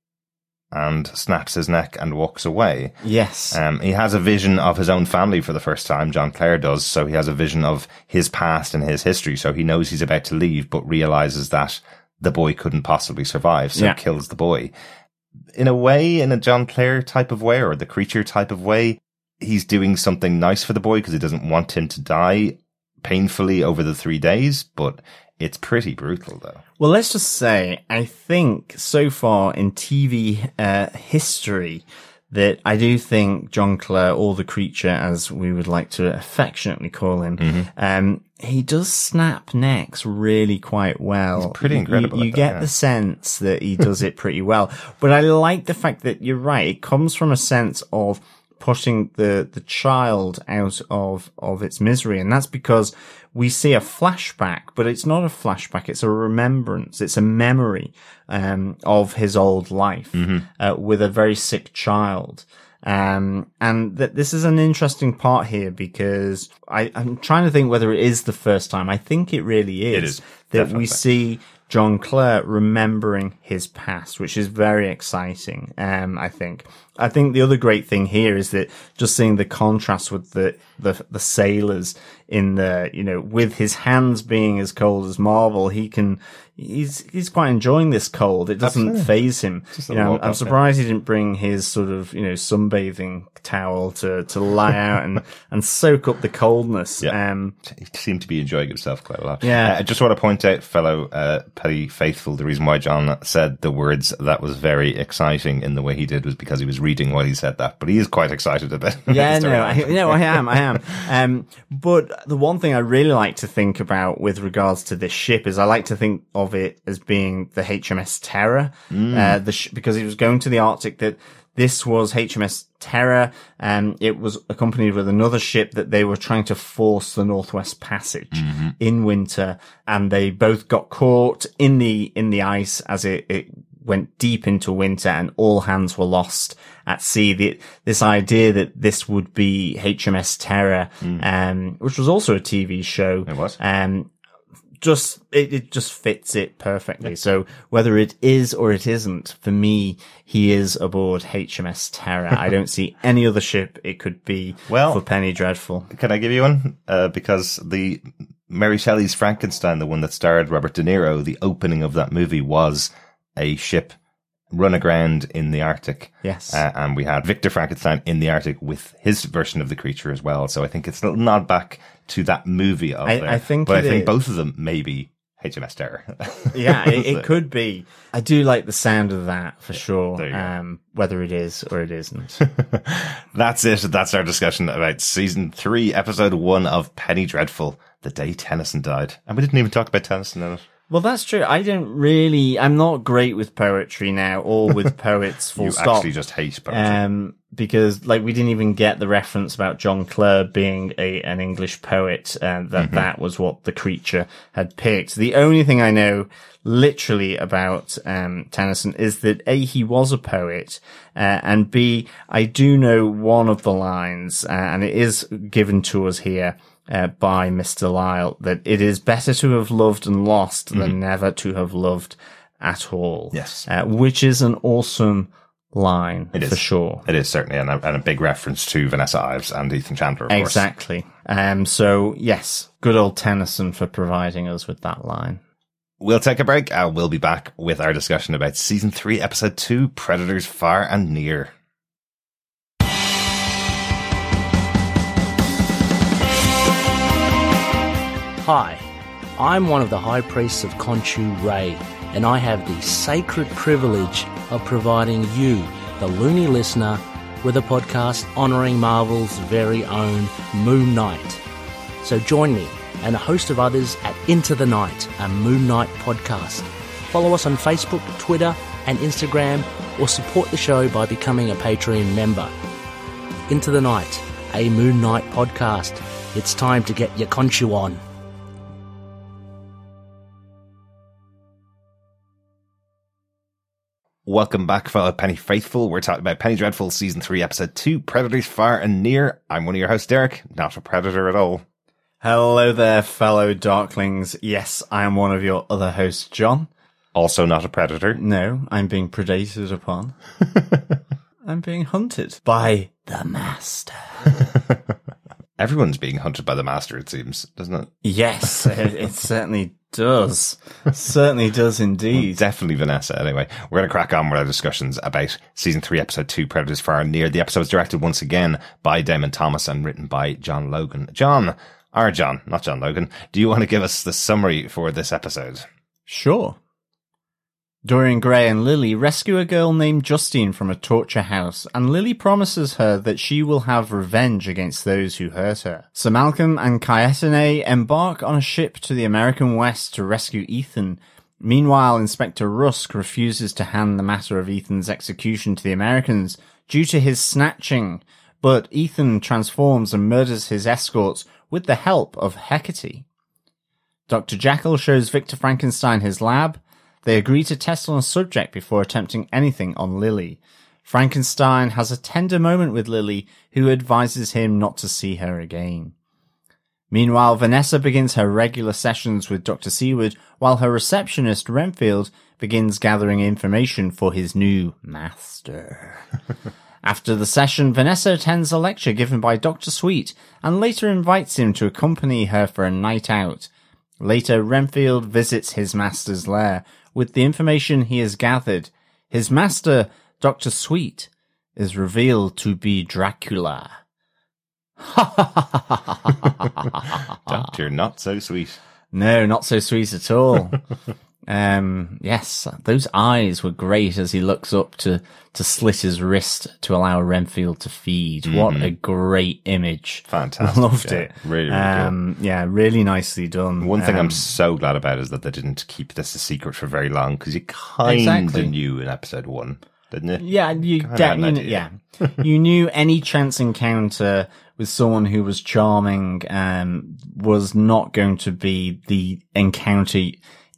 and snaps his neck and walks away. Yes. Um, he has a vision of his own family for the first time. John Clare does. So he has a vision of his past and his history. So he knows he's about to leave, but realizes that the boy couldn't possibly survive. So yeah. kills the boy. In a way, in a John Clare type of way or the creature type of way, he's doing something nice for the boy because he doesn't want him to die painfully over the three days, but it's pretty brutal though. Well, let's just say, I think so far in TV uh, history that I do think John Clare, or the creature, as we would like to affectionately call him, mm-hmm. um, he does snap necks really quite well. He's pretty incredible. You, you that, get yeah. the sense that he does it pretty well. But I like the fact that you're right. It comes from a sense of pushing the, the child out of, of its misery. And that's because we see a flashback, but it's not a flashback. It's a remembrance. It's a memory, um, of his old life, mm-hmm. uh, with a very sick child. Um, and that this is an interesting part here because I, I'm trying to think whether it is the first time. I think it really is. It is. That we see John Clare remembering his past, which is very exciting. Um, I think. I think the other great thing here is that just seeing the contrast with the, the, the sailors in the, you know, with his hands being as cold as marble, he can, he's, he's quite enjoying this cold. It doesn't phase him. You know, I'm, surprised he didn't bring his sort of, you know, sunbathing towel to, to lie out and, and soak up the coldness. Yeah. Um, he seemed to be enjoying himself quite a lot. Yeah. Uh, I just want to point out, fellow uh, Penny Faithful, the reason why John said the words that was very exciting in the way he did was because he was reading while he said that. But he is quite excited about it. Yeah, no, I, no, I am, I am. Um, but the one thing I really like to think about with regards to this ship is I like to think of it as being the HMS Terror, uh, the sh- because it was going to the Arctic that this was HMS Terror, and it was accompanied with another ship that they were trying to force the Northwest Passage in winter, and they both got caught in the in the ice as it, it went deep into winter and all hands were lost at sea. The, this idea that this would be HMS Terror, um, which was also a TV show. It was. Um, just, it, it just fits it perfectly. So whether it is or it isn't, for me, he is aboard HMS Terror. I don't see any other ship it could be Well- for Penny Dreadful. Can I give you one? Uh, because the Mary Shelley's Frankenstein, the one that starred Robert De Niro, the opening of that movie was a ship run aground in the Arctic. Yes. Uh, and we had Victor Frankenstein in the Arctic with his version of the creature as well. So I think it's a little nod back to that movie of I- there. I think but I think is. both of them may be HMS Terror. yeah, it, it could be. I do like the sound of that for sure. there you go. Um, whether it is or it isn't. That's it. That's our discussion about season three, episode one of Penny Dreadful, the day Tennyson died. And we didn't even talk about Tennyson in it. Well, that's true. I don't really. I'm not great with poetry now, or with poets. Full You stop. actually just hate poetry. um, because like we didn't even get the reference about John Clare being a an English poet, and that Mm-hmm. that was what the creature had picked. The only thing I know literally about um, Tennyson is that a he was a poet, uh, and b I do know one of the lines, uh, and it is given to us here. Uh, by Mr. Lyle, that it is better to have loved and lost than never to have loved at all. Mm-hmm. Yes. Uh, which is an awesome line It is. for sure. It is certainly, and a, and a big reference to Vanessa Ives and Ethan Chandler, of course. Exactly. Um, so yes, good old Tennyson for providing us with that line. We'll take a break and we'll be back with our discussion about season three, episode two, Predators Far and Near. Hi, I'm one of the High Priests of Khonshu Ray, and I have the sacred privilege of providing you, the loony listener, with a podcast honouring Marvel's very own Moon Knight. So join me and a host of others at Into the Night, a Moon Knight podcast. Follow us on Facebook, Twitter, and Instagram, or support the show by becoming a Patreon member. Into the Night, a Moon Knight podcast. It's time to get your Khonshu on. Welcome back, fellow Penny Faithful. We're talking about Penny Dreadful, season three, episode two, Predators Far and Near. I'm one of your hosts, Derek, not a predator at all. Hello there, fellow Darklings. Yes, I am one of your other hosts, John. Also not a predator. No, I'm being predated upon. I'm being hunted by the Master. Everyone's being hunted by the master, it seems, doesn't it? Yes, it, it certainly does. certainly does indeed. Definitely Vanessa. Anyway, we're going to crack on with our discussions about season three, episode two, Predators Far and Near. The episode was directed once again by Damon Thomas and written by John Logan. John, our John, not John Logan, do you want to give us the summary for this episode? Sure. Dorian Gray and Lily rescue a girl named Justine from a torture house, and Lily promises her that she will have revenge against those who hurt her. Sir Malcolm and Kaetenay embark on a ship to the American West to rescue Ethan. Meanwhile, Inspector Rusk refuses to hand the matter of Ethan's execution to the Americans due to his snatching, but Ethan transforms and murders his escorts with the help of Hecate. Dr. Jekyll shows Victor Frankenstein his lab. They agree to test on a subject before attempting anything on Lily. Frankenstein has a tender moment with Lily, who advises him not to see her again. Meanwhile, Vanessa begins her regular sessions with Dr. Seward, while her receptionist, Renfield, begins gathering information for his new master. After the session, Vanessa attends a lecture given by Dr. Sweet and later invites him to accompany her for a night out. Later, Renfield visits his master's lair with the information he has gathered. His master, Dr. Sweet, is revealed to be Dracula. Doctor, not so sweet. No, not so sweet at all. um, yes, those eyes were great as he looks up to, to slit his wrist to allow Renfield to feed. What a great image. Fantastic. Loved yeah. it. Really, really good. um, yeah, really nicely done. One thing I'm Um, so glad about is that they didn't keep this a secret for very long because you kind of Exactly. knew in episode one, didn't you? Yeah, you, Kinda de- you kn- yeah, you knew any chance encounter with someone who was charming um, was not going to be the encounter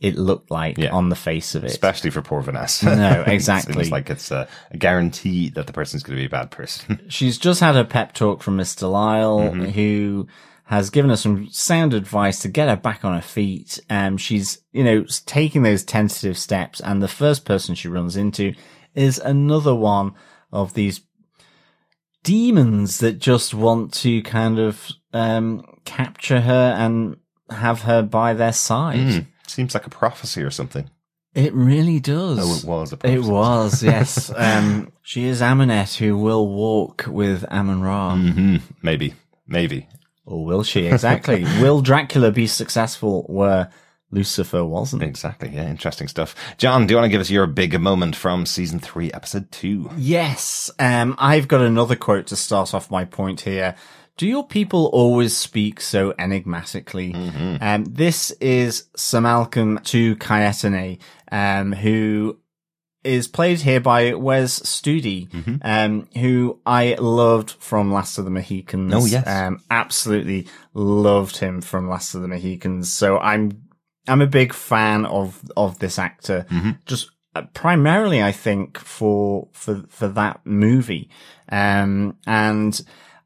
it looked like Yeah. on the face of it. Especially for poor Vanessa. No, exactly. seems like it's a, a guarantee that the person's going to be a bad person. She's just had a pep talk from Mr. Lyle, Mm-hmm. who has given her some sound advice to get her back on her feet. Um, she's, you know, taking those tentative steps, and the first person she runs into is another one of these demons that just want to kind of um, capture her and have her by their side. Hmm. Seems like a prophecy or something. It really does. Oh, it was a prophecy. It was, yes. um, she is Amunet who will walk with Amon Ra. Mm-hmm. Maybe. Maybe. Or will she? Exactly. will Dracula be successful where Lucifer wasn't? Exactly. Yeah. Interesting stuff. John, do you want to give us your big moment from season three, episode two? Yes. Um, I've got another quote to start off my point here. Do your people always speak so enigmatically? Um, this is Sir Malcolm to Kaetenay, um, who is played here by Wes Studi, um, who I loved from Last of the Mohicans. Oh, yes. Um, absolutely loved him from Last of the Mohicans. So I'm, I'm a big fan of, of this actor. Just uh, primarily, I think, for, for, for that movie. Um, and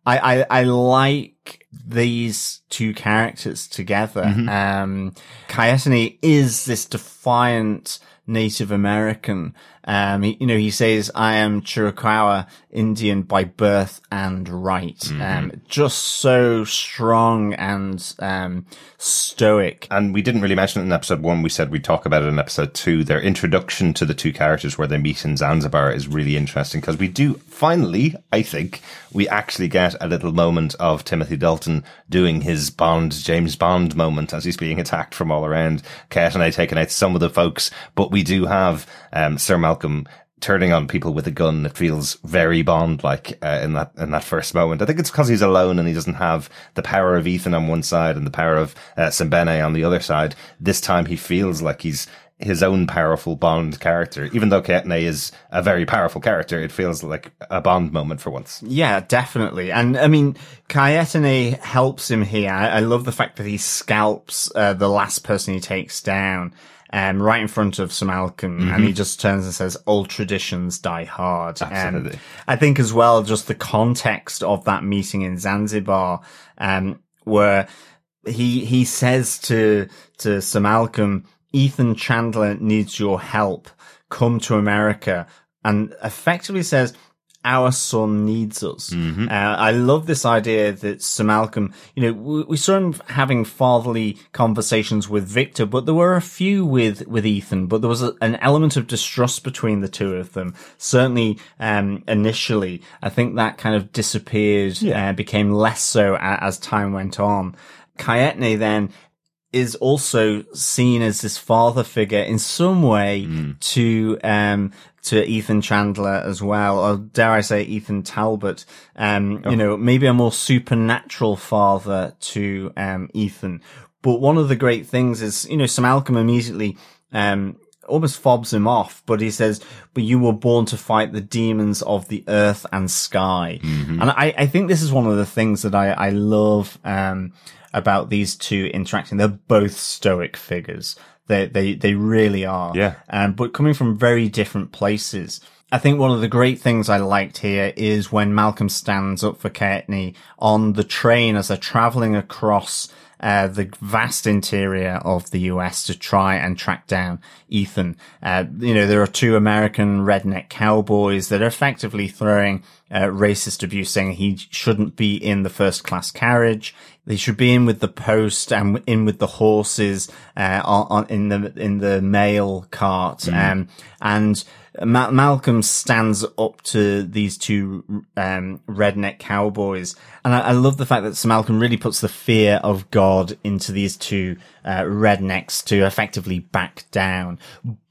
I, I, I like these two characters together. Um, Kaetenay is this defiant Native American. Um, he, you know, he says, I am Chiricahua Indian by birth and right. Um, just so strong and, um, stoic. And we didn't really mention it in episode one. We said we'd talk about it in episode two. Their introduction to the two characters where they meet in Zanzibar is really interesting because we do finally, I think, we actually get a little moment of Timothy Dalton doing his Bond, James Bond moment as he's being attacked from all around. Kaetenay taking out some of the folks, but we do have, um, Sir Malcolm turning on people with a gun. It feels very Bond like uh, in that in that first moment. I think it's because he's alone and he doesn't have the power of Ethan on one side and the power of uh, Sembene on the other side. This time he feels like he's his own powerful Bond character. Even though Kaetenay is a very powerful character, it feels like a Bond moment for once. Yeah, definitely. And I mean, Kaetenay helps him here. I, I love the fact that he scalps uh, the last person he takes down. Um, right in front of Sir Malcolm, and he just turns and says, "Old traditions die hard." Um, Absolutely. I think as well, just the context of that meeting in Zanzibar, um, where he he says to to Sir Malcolm, Ethan Chandler needs your help. Come to America, and effectively says, "Our son needs us." Uh, I love this idea that Sir Malcolm, you know, we, we saw him having fatherly conversations with Victor, but there were a few with with Ethan. But there was a, an element of distrust between the two of them. Certainly, um, initially, I think that kind of disappeared, uh, became less so a- as time went on. Kaetenay then is also seen as this father figure in some way to um to Ethan Chandler as well, or dare I say Ethan Talbot. Um, you know, maybe a more supernatural father to um Ethan. But one of the great things is, you know, Sir Malcolm immediately um almost fobs him off, but he says, but you were born to fight the demons of the earth and sky. And I, I think this is one of the things that I, I love, um, about these two interacting. They're both stoic figures. They, they, they really are. Yeah. Um, but coming from very different places. I think one of the great things I liked here is when Malcolm stands up for Kaetenay on the train as they're traveling across uh, the vast interior of the US to try and track down Ethan. Uh, you know, there are two American redneck cowboys that are effectively throwing uh, racist abuse saying he shouldn't be in the first class carriage. They should be in with the post and in with the horses, uh, on, on in the, in the mail cart. Um, and Ma- Malcolm stands up to these two, um, redneck cowboys. And I, I love the fact that Sir Malcolm really puts the fear of God into these two, uh, rednecks to effectively back down.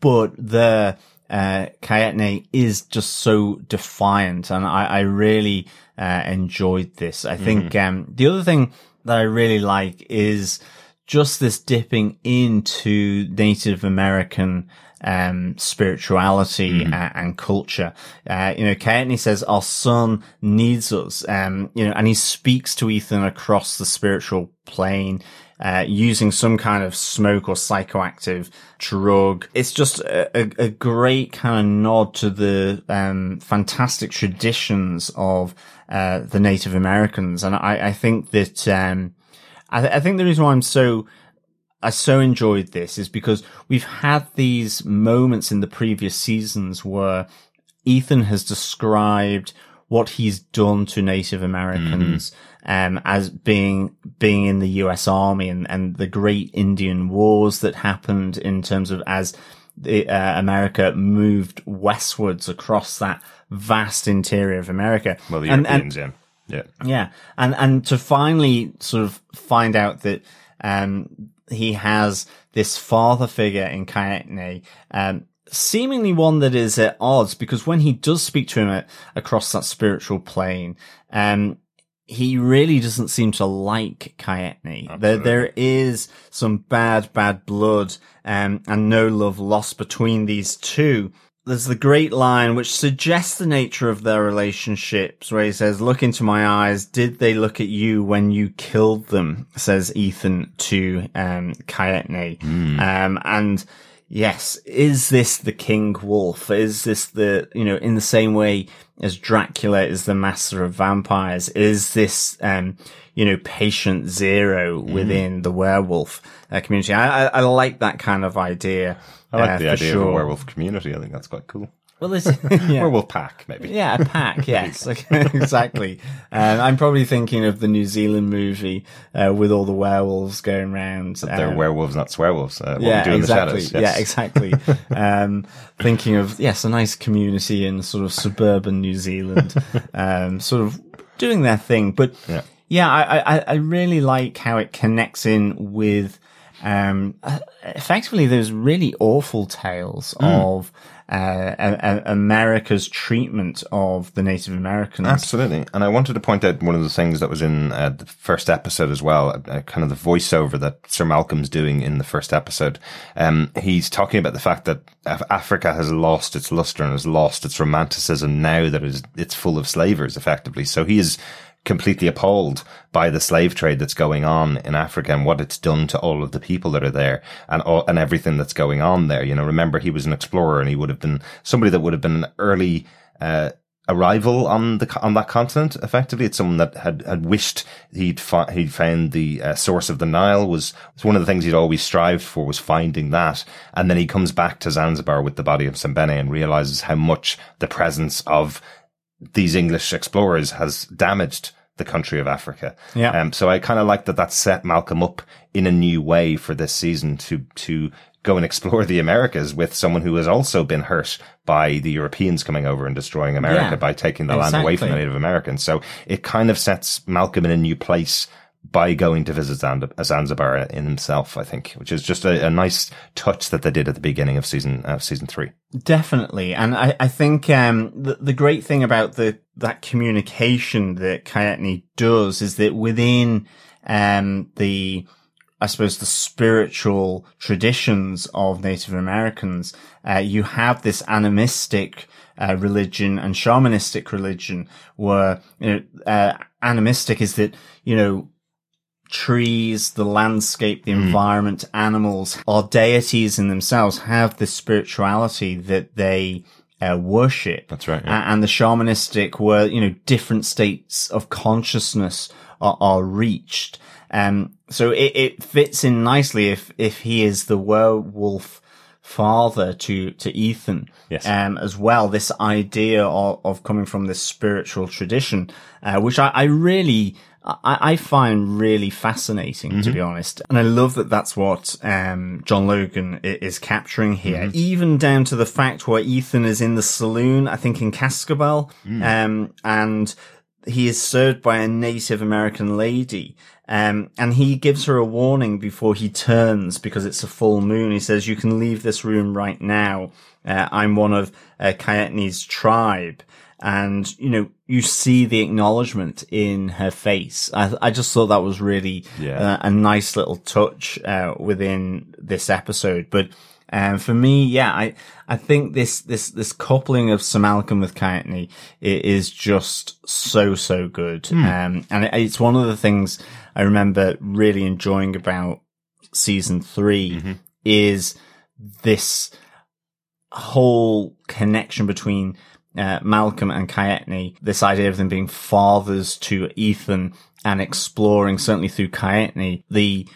But the, uh, Kaetenay is just so defiant and I, I really, uh, enjoyed this. I think, um, the other thing that I really like is just this dipping into Native American, um, spirituality a- and, culture. Uh, you know, Kaetenay says our son needs us, um, you know, and he speaks to Ethan across the spiritual plane uh, using some kind of smoke or psychoactive drug. It's just a, a, a great kind of nod to the um, fantastic traditions of uh, the Native Americans, and I, I think that um, I, th- I think the reason why I'm so I so enjoyed this is because we've had these moments in the previous seasons where Ethan has described what he's done to Native Americans um, as being being in the U.S. Army and, and the great Indian wars that happened in terms of as the, uh, America moved westwards across that vast interior of America. Well, the And- and- Europeans, yeah. Yeah. yeah, and and to finally sort of find out that um he has this father figure in Kaetenay, um seemingly one that is at odds because when he does speak to him at, across that spiritual plane, um he really doesn't seem to like Kaetenay. There, there is some bad, bad blood, um, and no love lost between these two. There's the great line which suggests the nature of their relationships where he says, look into my eyes. Did they look at you when you killed them? Says Ethan to, um, Kaetenay. Um, and yes, is this the king wolf? Is this the, you know, in the same way as Dracula is the master of vampires? Is this, um, you know, patient zero within the werewolf uh, community? I, I, I like that kind of idea. I like uh, the idea of a werewolf community. I think that's quite cool. Well, it's, yeah. Werewolf pack, maybe. Yeah, a pack. Yes, like, exactly. Um, I'm probably thinking of the New Zealand movie uh, with all the werewolves going around. They're um, werewolves, not swearwolves. Uh, what yeah, we do in exactly. the shadows. Yeah, exactly. um, thinking of yes, a nice community in sort of suburban New Zealand, um, sort of doing their thing. But Yeah. yeah, I, I, I really like how it connects in with um, uh, effectively those really awful tales Hmm. of uh, America's treatment of the Native Americans. Absolutely. And I wanted to point out one of the things that was in uh, the first episode as well, uh, kind of the voiceover that Sir Malcolm's doing in the first episode. Um, he's talking about the fact that Af- Africa has lost its luster and has lost its romanticism now that it's, it's full of slavers, effectively. So he is completely appalled by the slave trade that's going on in Africa and what it's done to all of the people that are there and all, and everything that's going on there. You know, remember he was an explorer and he would have been somebody that would have been an early, uh, arrival on the on that continent. Effectively, it's someone that had had wished he'd fi- he'd found the uh, source of the Nile. Was was one of the things he'd always strived for was finding that. And then he comes back to Zanzibar with the body of Sembene and realizes how much the presence of these English explorers has damaged the country of Africa. Yeah. Um, so I kind of like that that set Malcolm up in a new way for this season to, to go and explore the Americas with someone who has also been hurt by the Europeans coming over and destroying America Yeah. by taking the land away from the Native Americans. So it kind of sets Malcolm in a new place by going to visit Zanzibar in himself, I think, which is just a, a nice touch that they did at the beginning of season, uh, season three. Definitely. And I, I think, um, the, the great thing about the, that communication that Kaetenay does is that within, um, the, I suppose the spiritual traditions of Native Americans, uh, you have this animistic, uh, religion and shamanistic religion where, you know, uh, animistic is that, you know, trees, the landscape, the environment, animals are deities in themselves, have this spirituality that they uh, worship. That's right, yeah. And the shamanistic were, you know, different states of consciousness are, are reached. Um, so it, it fits in nicely if, if he is the werewolf father to, to Ethan. Yes. Um, as well, this idea of, of coming from this spiritual tradition, uh, which I, I really, I, I find really fascinating, to be honest. And I love that that's what, um, John Logan is capturing here. Even down to the fact where Ethan is in the saloon, I think in Cascabel, um, and he is served by a Native American lady. Um, and he gives her a warning before he turns because it's a full moon. He says, you can leave this room right now. Uh, I'm one of uh, tribe. And, you know, you see the acknowledgement in her face. I, I just thought that was really Yeah. uh, a nice little touch, uh, within this episode. But, um, for me, yeah, I, I think this, this, this coupling of Sir Malcolm with Kaetenay i- is just so, so good. Um, and it, it's one of the things I remember really enjoying about season 3 is this whole connection between uh, Malcolm and Kaetenay, this idea of them being fathers to Ethan and exploring, certainly through Kaetenay, the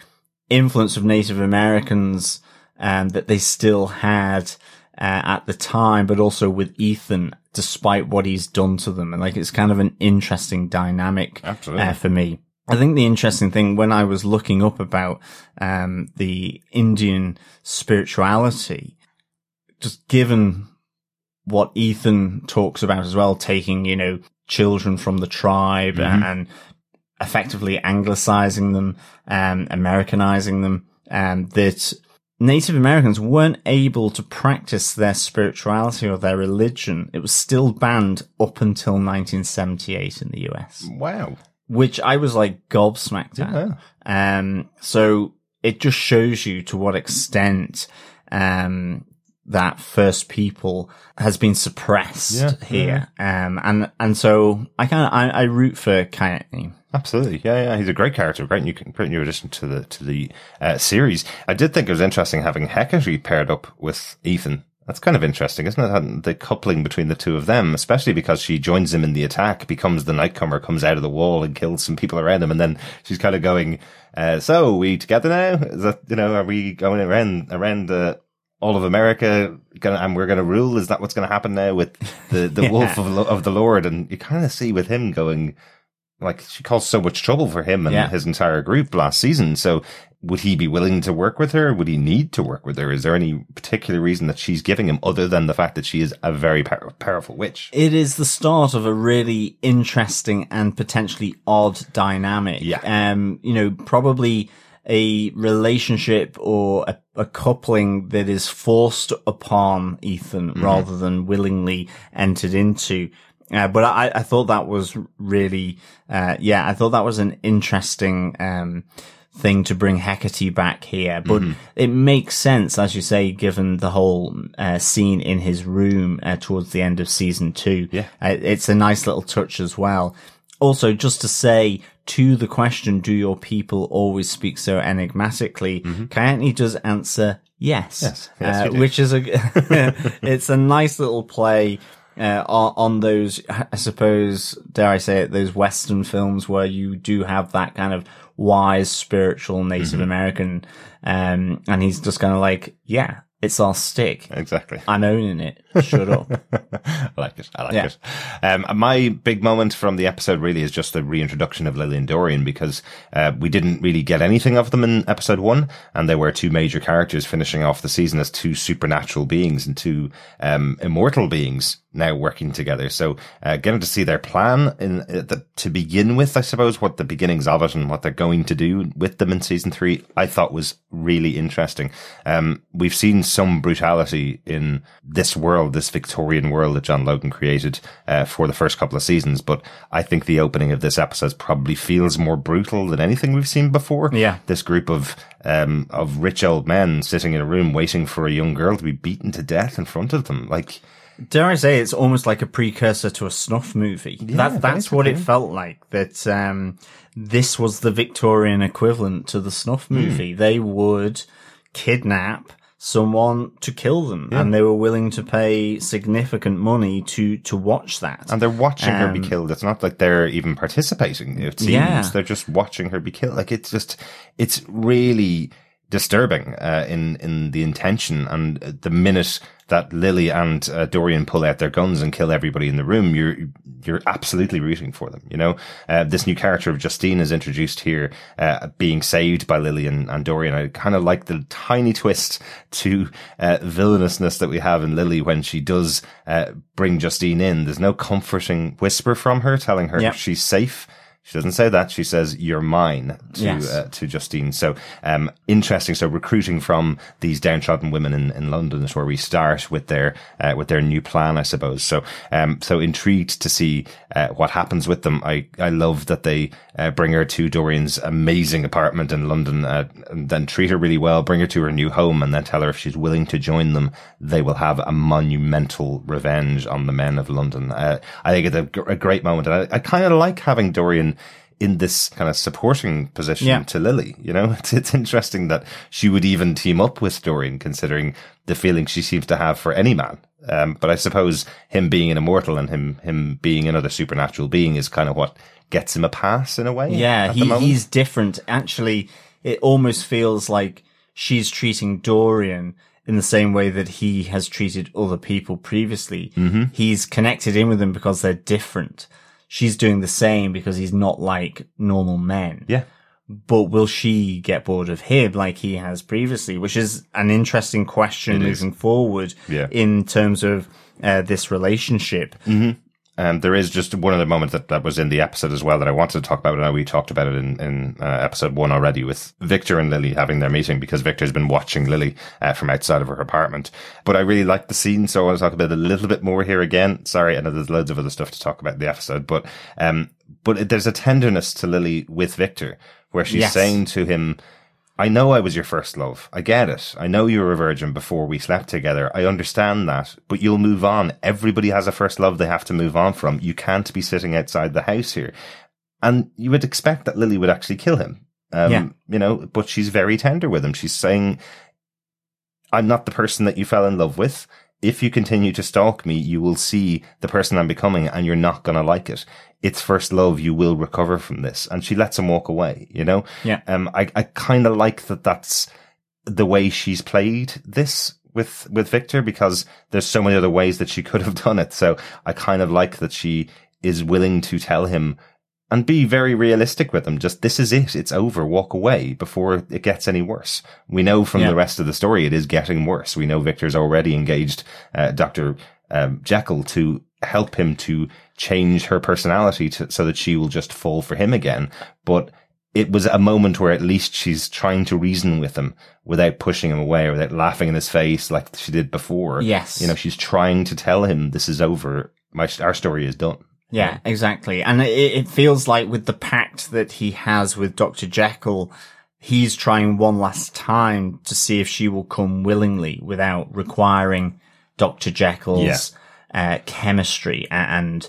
influence of Native Americans um, that they still had uh, at the time, but also with Ethan, despite what he's done to them. And like, it's kind of an interesting dynamic uh, for me. I think the interesting thing when I was looking up about um, the Indian spirituality, just given what Ethan talks about as well, taking, you know, children from the tribe and, and effectively anglicizing them, um, Americanizing them, um, that Native Americans weren't able to practice their spirituality or their religion. It was still banned up until 1978 in the US Wow. which I was like gobsmacked at. Um, so it just shows you to what extent, um, that first people has been suppressed Yeah, here. Um, and, and so I kind of, I, I root for Kaetenay. Absolutely, yeah, yeah. He's a great character, great new, great new addition to the to the uh, series. I did think it was interesting having Hecate paired up with Ethan. That's kind of interesting, isn't it? The coupling between the two of them, especially because she joins him in the attack, becomes the nightcomer, comes out of the wall and kills some people around him, and then she's kind of going, uh, "So we together now? Is that you know? Are we going around around the?" All of America, gonna, and we're going to rule. Is that what's going to happen now with the the wolf of, of the Lord? And you kind of see with him going, like she caused so much trouble for him and Yeah. his entire group last season. So would he be willing to work with her? Would he need to work with her? Is there any particular reason that she's giving him other than the fact that she is a very pow- powerful witch? It is the start of a really interesting and potentially odd dynamic. Yeah. Um, you know, probably a relationship or a, a coupling that is forced upon Ethan rather than willingly entered into. Uh, but I, I thought that was really, uh, yeah, I thought that was an interesting, um, thing to bring Hecate back here, but it makes sense, as you say, given the whole uh, scene in his room uh, towards the end of season two. Yeah. Uh, it's a nice little touch as well. Also, just to say to the question, do your people always speak so enigmatically? Kaetenay does answer yes, Yes. Yes, uh, which is a, it's a nice little play. Uh, on, those, I suppose, dare I say it, those Western films where you do have that kind of wise, spiritual Native American, um, and he's just kind of like, yeah, it's our stick. Exactly. I'm owning it. Shut up. I like it. I like Yeah. it. Um, my big moment from the episode really is just the reintroduction of Lily and Dorian because uh, we didn't really get anything of them in episode one, and they were two major characters finishing off the season as two supernatural beings and two um, immortal beings now working together. So uh, getting to see their plan in uh, the, to begin with, I suppose, what the beginnings of it and what they're going to do with them in season three, I thought was really interesting. Um, we've seen some brutality in this world, this Victorian world that John Logan created uh, for the first couple of seasons, but I think the opening of this episode probably feels more brutal than anything we've seen before. Yeah. This group of um, of rich old men sitting in a room waiting for a young girl to be beaten to death in front of them. Like, Dare I say it's almost like a precursor to a snuff movie. that, that's what it felt like. That um, this was the Victorian equivalent to the snuff movie. They would kidnap someone to kill them, and they were willing to pay significant money to to watch that. And they're watching her be Um, killed. It's not like they're even participating. It seems Yeah. they're just watching her be killed. Like it's just, it's really disturbing uh, in in the intention. And the minute that Lily and uh, Dorian pull out their guns and kill everybody in the room, you're you're absolutely rooting for them. You know, uh, this new character of Justine is introduced here, uh, being saved by Lily and, and Dorian. I kind of like the tiny twist to uh, villainousness that we have in Lily when she does uh, bring Justine in. There's no comforting whisper from her telling her Yep. she's safe. She doesn't say that. She says, "You're mine" to Yes. uh, to Justine. So, um, interesting. So, recruiting from these downtrodden women in, in London is where we start with their uh, with their new plan, I suppose. So, um, so intrigued to see uh, what happens with them. I I love that they uh, bring her to Dorian's amazing apartment in London, uh, and then treat her really well, bring her to her new home, and then tell her if she's willing to join them, they will have a monumental revenge on the men of London. Uh, I think it's a, a great moment, and I, I kind of like having Dorian in this kind of supporting position Yeah. to Lily. You know, it's, it's interesting that she would even team up with Dorian, considering the feeling she seems to have for any man. Um, but I suppose him being an immortal and him him being another supernatural being is kind of what gets him a pass in a way. Yeah, he, he's different. Actually, it almost feels like she's treating Dorian in the same way that he has treated other people previously. Mm-hmm. He's connected in with them because they're different. She's doing the same because he's not like normal men. yeah. But will she get bored of him like he has previously? Which is an interesting question It is. moving forward Yeah. in terms of uh, this relationship. Um, there is just one other moment that, that was in the episode as well that I wanted to talk about. I know we talked about it in, in uh, episode one already with Victor and Lily having their meeting because Victor's been watching Lily uh, from outside of her apartment. But I really liked the scene, so I want to talk about it a little bit more here again. Sorry, I know there's loads of other stuff to talk about in the episode, but um, but there's a tenderness to Lily with Victor where she's Yes. saying to him, I know I was your first love. I get it. I know you were a virgin before we slept together. I understand that, but you'll move on. Everybody has a first love they have to move on from. You can't be sitting outside the house here. And you would expect that Lily would actually kill him. Um, Yeah. you know, but she's very tender with him. She's saying, I'm not the person that you fell in love with. If you continue to stalk me, you will see the person I'm becoming and you're not going to like it. It's first love. You will recover from this. And she lets him walk away, you know? Yeah. Um, I, I kind of like that that's the way she's played this with, with Victor because there's so many other ways that she could have done it. So I kind of like that she is willing to tell him and be very realistic with them. Just this is it. It's over. Walk away before it gets any worse. We know from Yeah. the rest of the story it is getting worse. We know Victor's already engaged uh, Dr. Um, Jekyll to help him to change her personality to, so that she will just fall for him again. But it was a moment where at least she's trying to reason with him without pushing him away or without laughing in his face like she did before. Yes. You know, she's trying to tell him this is over. My, our story is done. Yeah, exactly. And it, it feels like with the pact that he has with Dr. Jekyll, he's trying one last time to see if she will come willingly without requiring Dr. Jekyll's uh, chemistry and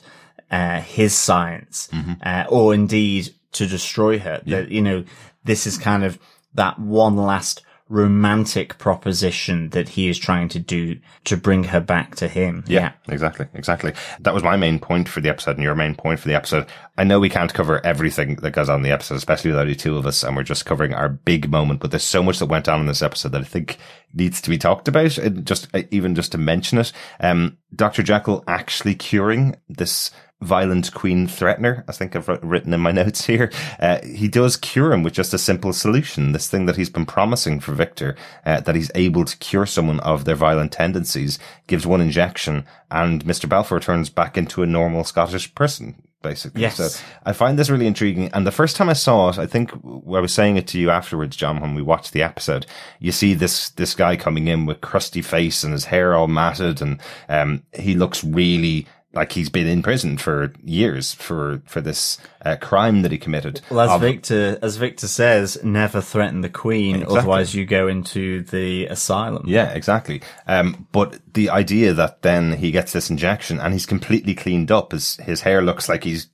uh, his science, uh, or indeed to destroy her. That, you know, this is kind of that one last romantic proposition that he is trying to do to bring her back to him. Yeah, exactly, exactly. That was my main point for the episode and your main point for the episode. I know we can't cover everything that goes on in the episode, especially with only two of us, and we're just covering our big moment, but there's so much that went on in this episode that I think needs to be talked about, and just uh, even just to mention it. Um, Dr. Jekyll actually curing this violent queen threatener, I think I've written in my notes here. Uh, he does cure him with just a simple solution. This thing that he's been promising for Victor, uh, that he's able to cure someone of their violent tendencies, gives one injection and Mr. Balfour turns back into a normal Scottish person. Basically. Yes. So I find this really intriguing. And the first time I saw it, I think I was saying it to you afterwards, John, when we watched the episode, you see this, this guy coming in with crusty face and his hair all matted and, um, he looks really like he's been in prison for years for, for this, uh, crime that he committed. Well, as Of- Victor, as Victor says, never threaten the queen, Exactly. otherwise you go into the asylum. Yeah, exactly. Um, but the idea that then he gets this injection and he's completely cleaned up, his, his hair looks like he's,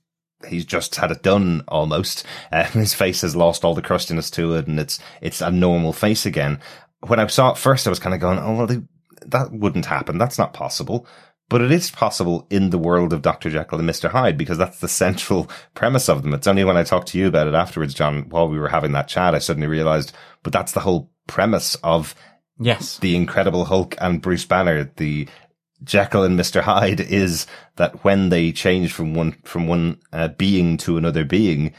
he's just had it done almost. Uh, his face has lost all the crustiness to it and it's, it's a normal face again. when I saw it first, I was kind of going, oh, well, they, that wouldn't happen. That's not possible. But it is possible in the world of Dr. Jekyll and Mr. Hyde because that's the central premise of them. It's only when I talked to you about it afterwards, John, while we were having that chat, I suddenly realized, but that's the whole premise of Yes. the Incredible Hulk and Bruce Banner, the Jekyll and Mr. Hyde is that when they change from one, from one uh, being to another being,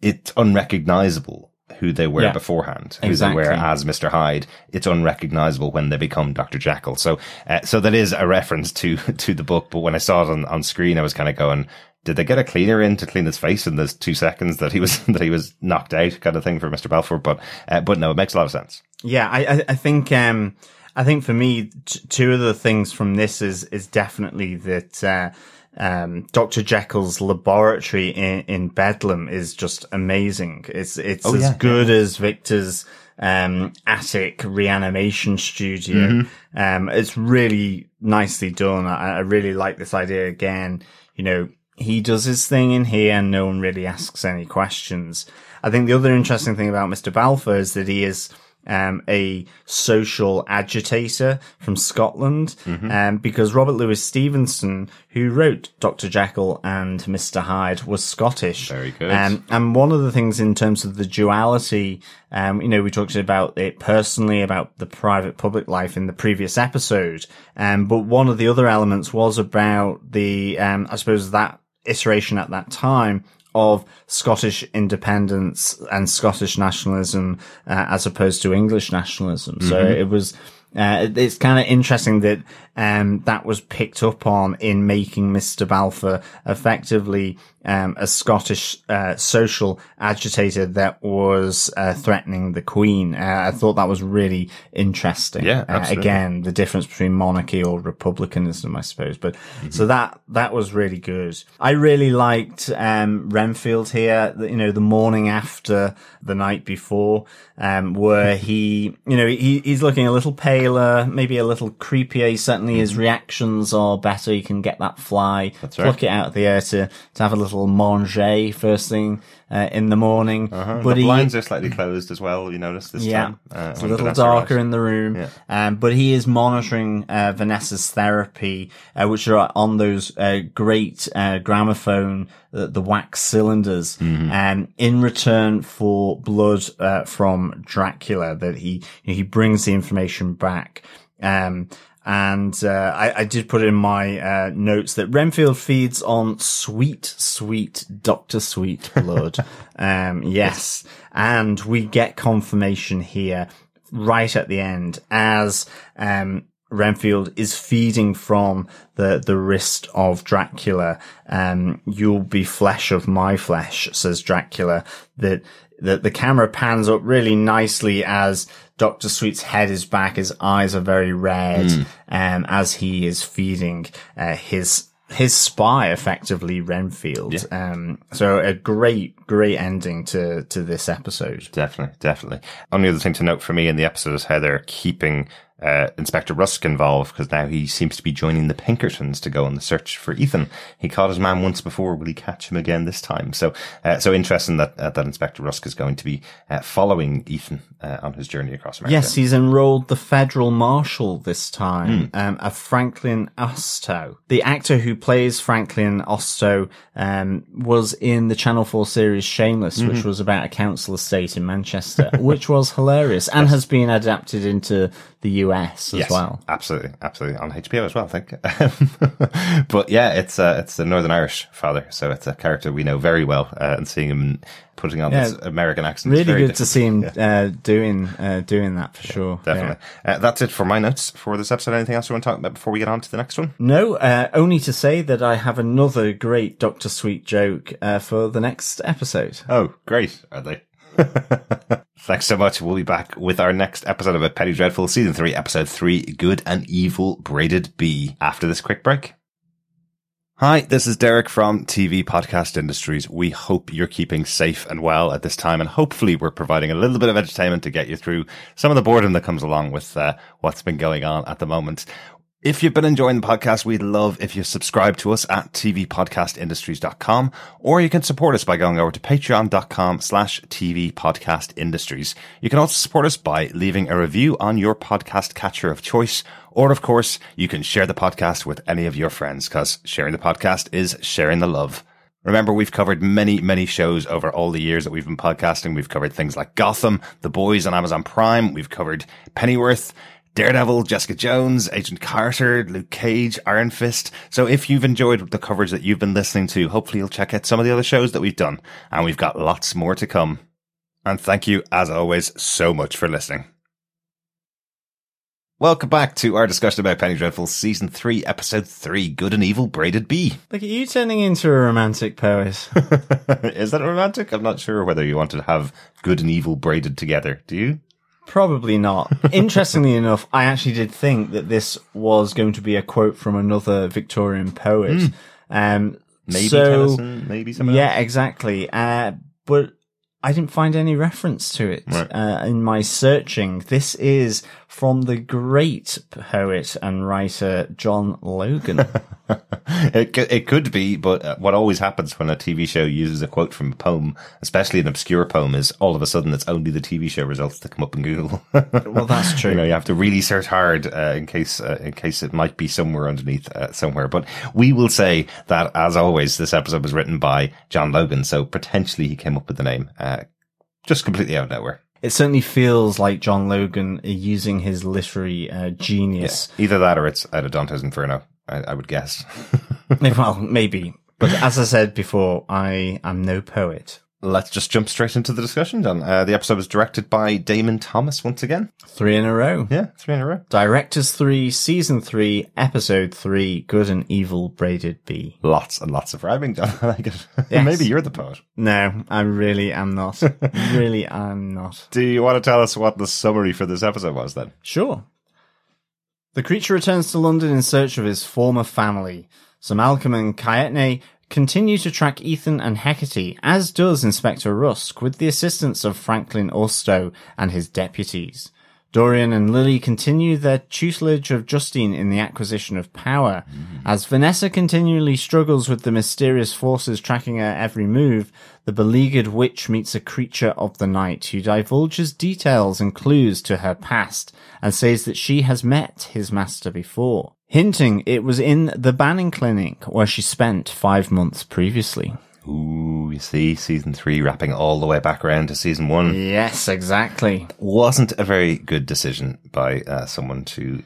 it's unrecognizable who they were Yeah. beforehand, who Exactly. they were as Mr. Hyde. It's unrecognizable when they become Dr. Jekyll. So, uh, so that is a reference to, to the book. But when I saw it on, on screen, I was kind of going, did they get a cleaner in to clean his face in those two seconds that he was, that he was knocked out kind of thing for Mr. Balfour? But, uh, but no, it makes a lot of sense. Yeah, I, I, I think, um, I think for me, t- two of the things from this is, is definitely that, uh, um, Dr. Jekyll's laboratory in, in Bedlam is just amazing. It's, it's Oh, as yeah, good as Victor's, um, attic reanimation studio. Um, it's really nicely done. I, I really like this idea again. You know, he does his thing in here and no one really asks any questions. I think the other interesting thing about Mr. Balfour is that he is um, a social agitator from Scotland, um, because Robert Louis Stevenson, who wrote Dr. Jekyll and Mr. Hyde, was Scottish. Very good. Um, and one of the things in terms of the duality, um, you know, we talked about it personally, about the private public life in the previous episode. Um, but one of the other elements was about the, um, I suppose that iteration at that time of Scottish independence and Scottish nationalism, uh, as opposed to English nationalism. So it was, uh, it's kind of interesting that, um, that was picked up on in making Mr. Balfour effectively, um, a Scottish, uh, social agitator that was, uh, threatening the Queen. Uh, I thought that was really interesting. Yeah, Uh, again, the difference between monarchy or republicanism, I suppose. But so that that was really good. I really liked um, Renfield here. You know, the morning after the night before, um, where he, you know, he, he's looking a little paler, maybe a little creepier. Certainly, his reactions are better. He can get that fly, right. pluck it out of the air to to have a little manger first thing uh, in the morning. Uh-huh. But the he, blinds are slightly closed as well. You notice this yeah, time. Uh, it's a little Vanessa darker arrives. in the room. Um, but he is monitoring uh, Vanessa's therapy, uh, which are on those uh, great uh, gramophone, the, the wax cylinders, Mm-hmm. um, in return for blood uh, from Dracula. That he he brings the information back. Um, and uh, I, I did put in my uh, notes that Renfield feeds on sweet, sweet Doctor Sweet blood. um, yes, and we get confirmation here right at the end as um, Renfield is feeding from the the wrist of Dracula. Um, you'll be flesh of my flesh, says Dracula. That that the camera pans up really nicely as Doctor Sweet's head is back. His eyes are very red, um, as he is feeding uh, his his spy, effectively Renfield. Um, so a great, great ending to to this episode. Definitely, definitely. Only other thing to note for me in the episode is how they're keeping uh, Inspector Rusk involved because now he seems to be joining the Pinkertons to go on the search for Ethan. He caught his man once before. Will he catch him again this time? So, uh, so interesting that uh, that Inspector Rusk is going to be uh, following Ethan uh, on his journey across America. Yes, he's enrolled the federal marshal this time, um, a Franklin Ostow. The actor who plays Franklin Ostow um, was in the Channel 4 series Shameless, which was about a council estate in Manchester, which was hilarious and has been adapted into the US as Yes, well. absolutely, absolutely on HBO as well. I think, but yeah, it's uh, it's the Northern Irish father, so it's a character we know very well, uh, and seeing him putting on this American accent, is Really good to see him uh, doing uh, doing that for sure. Yeah. Definitely. Uh, that's it for my notes for this episode. Anything else you want to talk about before we get on to the next one? No, uh, only to say that I have another great Doctor Sweet joke uh, for the next episode. Oh, great. Are they? Thanks so much. We'll be back with our next episode of A Penny Dreadful, Season 3, Episode 3, Good and Evil Braided Be, after this quick break. Hi, this is Derek from TV Podcast Industries. We hope you're keeping safe and well at this time, and hopefully we're providing a little bit of entertainment to get you through some of the boredom that comes along with uh, what's been going on at the moment. If you've been enjoying the podcast, we'd love if you subscribe to us at tvpodcastindustries.com, or you can support us by going over to patreon.com slash tvpodcastindustries. You can also support us by leaving a review on your podcast catcher of choice, or of course, you can share the podcast with any of your friends, because sharing the podcast is sharing the love. Remember, we've covered many, many shows over all the years that we've been podcasting. We've covered things like Gotham, The Boys on Amazon Prime. We've covered Pennyworth, Daredevil, Jessica Jones, Agent Carter, Luke Cage, Iron Fist. So if you've enjoyed the coverage that you've been listening to, hopefully you'll check out some of the other shows that we've done. And we've got lots more to come. And thank you, as always, so much for listening. Welcome back to our discussion about Penny Dreadful Season 3, Episode 3, Good and Evil Braided Be. Look at you turning into a romantic poet. Is that romantic? I'm not sure whether you want to have good and evil braided together. Do you? Probably not. Interestingly enough, I actually did think that this was going to be a quote from another Victorian poet. Um, Maybe so, Tennyson, maybe someone yeah, else? exactly. Uh, but I didn't find any reference to it Right. uh, in my searching. This is from the great poet and writer John Logan. it, it could be, but uh, what always happens when a TV show uses a quote from a poem, especially an obscure poem, is all of a sudden it's only the TV show results that come up in Google. well, that's true. you know, you have to really search hard uh, in case uh, in case it might be somewhere underneath uh, somewhere. But we will say that, as always, this episode was written by John Logan, so potentially he came up with the name uh, just completely out of nowhere. It certainly feels like John Logan using his literary uh, genius. Either that or it's out of Dante's Inferno. I, I would guess. well, maybe. But as I said before, I am no poet. Let's just jump straight into the discussion, John. Uh, the episode was directed by Damon Thomas once again. Three in a row. Yeah, three in a row. Directors 3, Season 3, Episode 3, Good and Evil Braided Be. Lots and lots of rhyming, John. I like it. Yes. Maybe you're the poet. No, I really am not. really I'm not. Do you want to tell us what the summary for this episode was then? Sure. The creature returns to London in search of his former family. So Malcolm and Kaetenay continue to track Ethan and Hecate, as does Inspector Rusk, with the assistance of Franklin Orstow and his deputies. Dorian and Lily continue their tutelage of Justine in the acquisition of power. Mm-hmm. As Vanessa continually struggles with the mysterious forces tracking her every move, the beleaguered witch meets a creature of the night who divulges details and clues to her past and says that she has met his master before, hinting it was in the Banning Clinic where she spent five months previously. Ooh, you see, season three wrapping all the way back around to season one. Yes, exactly. Wasn't a very good decision by uh, someone to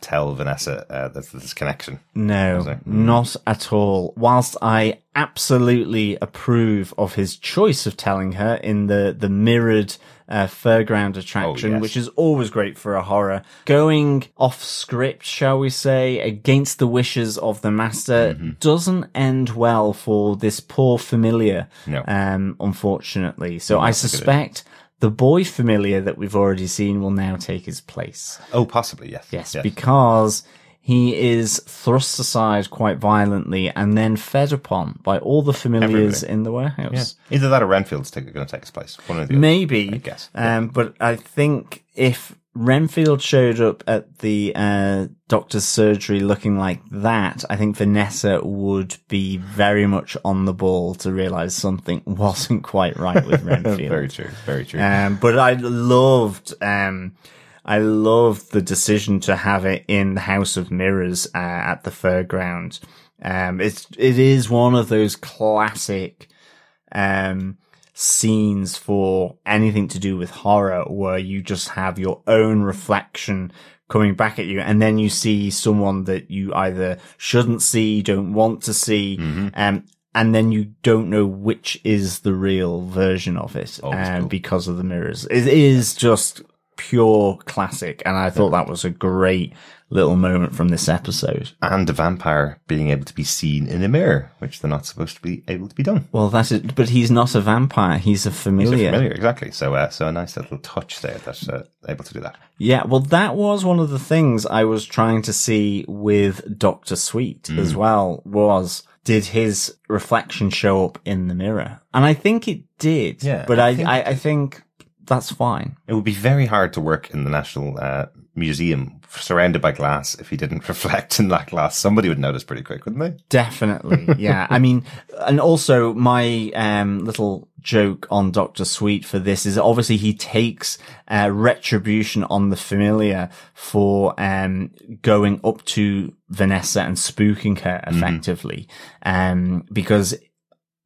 tell Vanessa uh, that this connection. No, it? not at all. Whilst I absolutely approve of his choice of telling her in the, the mirrored uh, fairground attraction, Oh, yes. which is always great for a horror, going off script, shall we say, against the wishes of the master Mm-hmm. doesn't end well for this poor familiar, No. um, unfortunately. So I a good suspect the boy familiar that we've already seen will now take his place. Oh, possibly, yes. Yes, because he is thrust aside quite violently and then fed upon by all the familiars Everybody. in the warehouse. Either that or Renfield's take, going to take his place. One the other. Maybe, I guess. Um, but I think if Renfield showed up at the uh, doctor's surgery looking like that, I think Vanessa would be very much on the ball to realize something wasn't quite right with Renfield. very true. Very true. Um, but I loved, um, I love the decision to have it in the House of Mirrors uh, at the fairground. Um, it's it is one of those classic um, scenes for anything to do with horror, where you just have your own reflection coming back at you, and then you see someone that you either shouldn't see, don't want to see, um, and then you don't know which is the real version of it, um, cool. because of the mirrors. It is just pure classic, and I thought that was a great little moment from this episode. and a vampire being able to be seen in a mirror, which they're not supposed to be able to be done. Well, that's it, but he's not a vampire; he's a familiar. He's a familiar. exactly. So, uh, so a nice little touch there that's uh, able to do that. Yeah, well, that was one of the things I was trying to see with Doctor Sweet as well. Was did his reflection show up in the mirror? And I think it did. Yeah, but I I, think I, I think that's fine. It would be very hard to work in the National uh, museum surrounded by glass, if he didn't reflect in that glass, somebody would notice pretty quick, wouldn't they? Definitely. Yeah. I mean, and also my, um, little joke on Dr. Sweet for this is obviously he takes, uh, retribution on the familiar for, um, going up to Vanessa and spooking her effectively. Um, because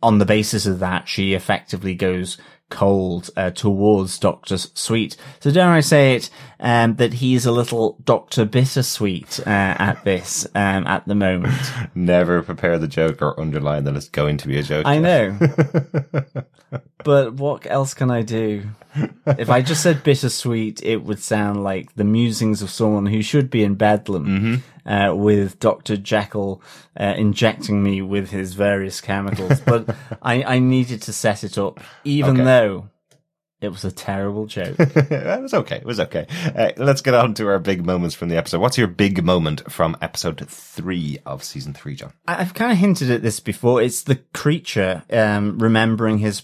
on the basis of that, she effectively goes cold uh, towards Doctor Sweet. So dare I say it, um, that he's a little Doctor Bittersweet uh, at this um, at the moment. Never prepare the joke or underline that it's going to be a joke. I know, but what else can I do? If I just said bittersweet, it would sound like the musings of someone who should be in Bedlam. Uh, with Dr. Jekyll uh, injecting me with his various chemicals, but I, I needed to set it up, even Okay. though it was a terrible joke. it was okay. It was okay. Uh, let's get on to our big moments from the episode. What's your big moment from episode three of season three, John? I- I've kind of hinted at this before. It's the creature um, remembering his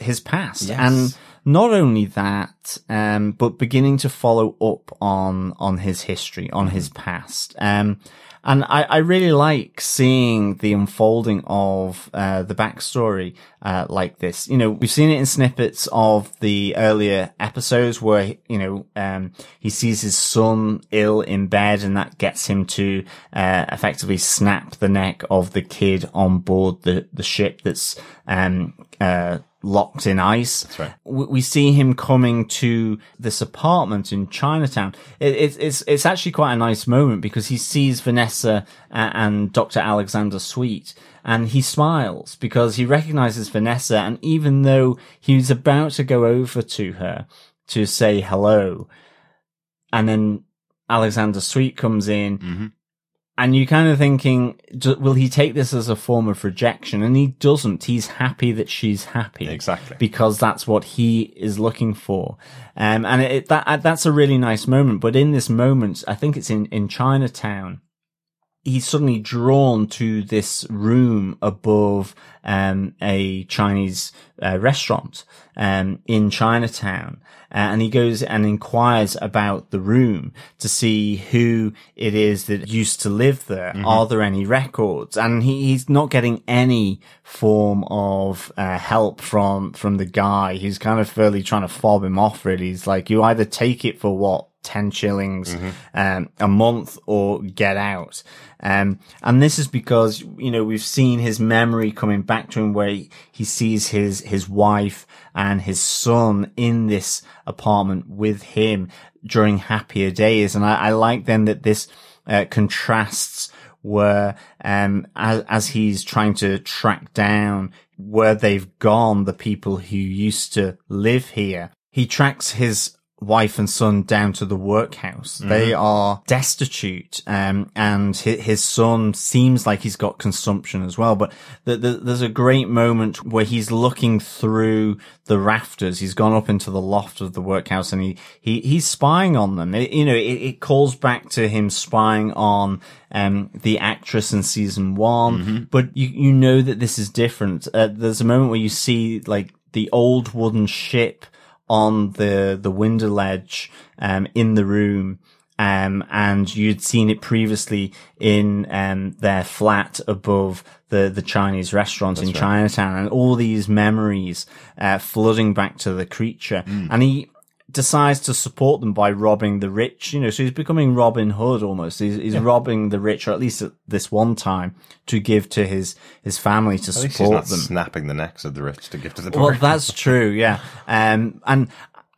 his past, Yes. and not only that, um, but beginning to follow up on on his history, on his past. Um, and I, I really like seeing the unfolding of uh, the backstory uh, like this. You know, we've seen it in snippets of the earlier episodes where you know um, he sees his son ill in bed, and that gets him to uh, effectively snap the neck of the kid on board the the ship that's um, uh, locked in ice. That's right. We, we see him coming to this apartment in Chinatown. It, it, it's it's actually quite a nice moment because he sees Vanessa a- and Dr. Alexander Sweet. And he smiles because he recognizes Vanessa. And even though he's about to go over to her to say hello, and then Alexander Sweet comes in, Mhm. And you're kind of thinking, will he take this as a form of rejection? And he doesn't. He's happy that she's happy. Exactly. Because that's what he is looking for. Um, and it, that, that's a really nice moment. But in this moment, I think it's in, in Chinatown, he's suddenly drawn to this room above um, a Chinese uh, restaurant um, in Chinatown. Uh, and he goes and inquires about the room to see who it is that used to live there. Are there any records? And he, he's not getting any form of uh, help from from the guy. He's kind of fairly trying to fob him off. Really, he's like, you either take it for what 10 shillings um, a month or get out. Um, and this is because, you know, we've seen his memory coming back to him where he, he sees his, his wife and his son in this apartment with him during happier days. And I, I like then that this, uh, contrasts where, um, as, as he's trying to track down where they've gone, the people who used to live here, he tracks his wife and son down to the workhouse. They are destitute, um, and his, his son seems like he's got consumption as well. But the, the, there's a great moment where he's looking through the rafters. He's gone up into the loft of the workhouse and he, he he's spying on them. It, you know, it, it calls back to him spying on um, the actress in season one, but you you know that this is different. Uh, there's a moment where you see like the old wooden ship on the the window ledge um in the room um and you'd seen it previously in um their flat above the the Chinese restaurant in Chinatown and all these memories uh flooding back to the creature. And he decides to support them by robbing the rich you know so he's becoming Robin Hood almost he's, he's robbing the rich or at least at this one time to give to his his family to At support not them snapping the necks of the rich to give to the poor. well, that's true, yeah. Um, and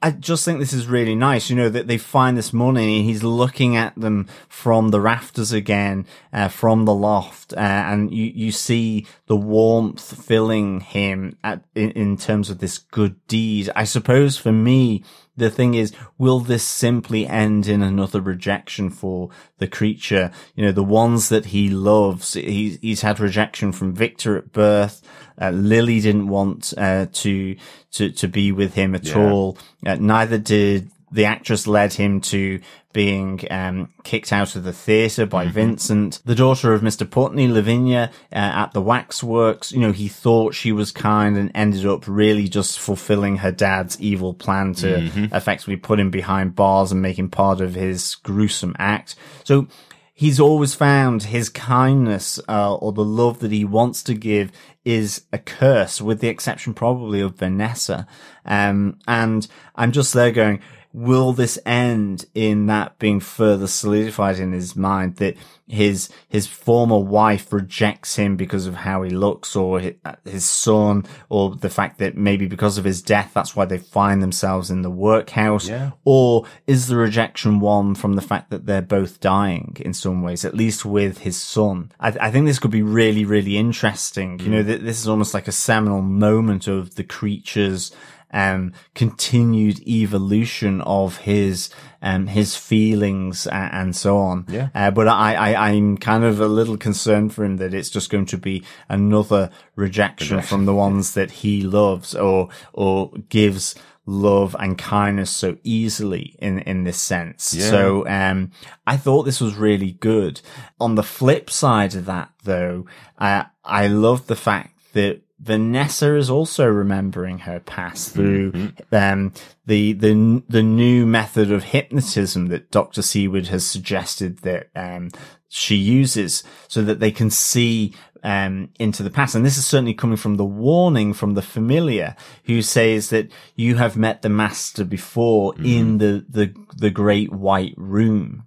I just think this is really nice, you know, that they find this money and he's looking at them from the rafters again, uh, from the loft, uh, and you, you see the warmth filling him at, in, in terms of this good deed. I suppose for me, the thing is, will this simply end in another rejection for the creature? You know, the ones that he loves. He's, he's had rejection from Victor at birth. Uh, Lily didn't want, uh, to, to, to be with him at Yeah. all. Uh, neither did the actress led him to being um, kicked out of the theatre by Vincent. The daughter of Mr. Putney, Lavinia, uh, at the waxworks, you know, he thought she was kind and ended up really just fulfilling her dad's evil plan to effectively put him behind bars and make him part of his gruesome act. So he's always found his kindness uh, or the love that he wants to give is a curse, with the exception probably of Vanessa. Um, and I'm just there going, will this end in that being further solidified in his mind that his his former wife rejects him because of how he looks or his son or the fact that maybe because of his death that's why they find themselves in the workhouse Yeah. or is the rejection one from the fact that they're both dying in some ways, at least with his son? I, I think this could be really, really interesting. You hmm. know, th- this is almost like a seminal moment of the creature's um, continued evolution of his um, his feelings and, and so on. Yeah. Uh, but I, I, I'm kind of a little concerned for him that it's just going to be another rejection from the ones that he loves or, or gives love and kindness so easily in, in this sense. Yeah. So, um, I thought this was really good. On the flip side of that though, uh, I love the fact that Vanessa is also remembering her past through um, the the the new method of hypnotism that Doctor Seward has suggested that um, she uses, so that they can see um, into the past. And this is certainly coming from the warning from the familiar, who says that you have met the master before in the the the great white room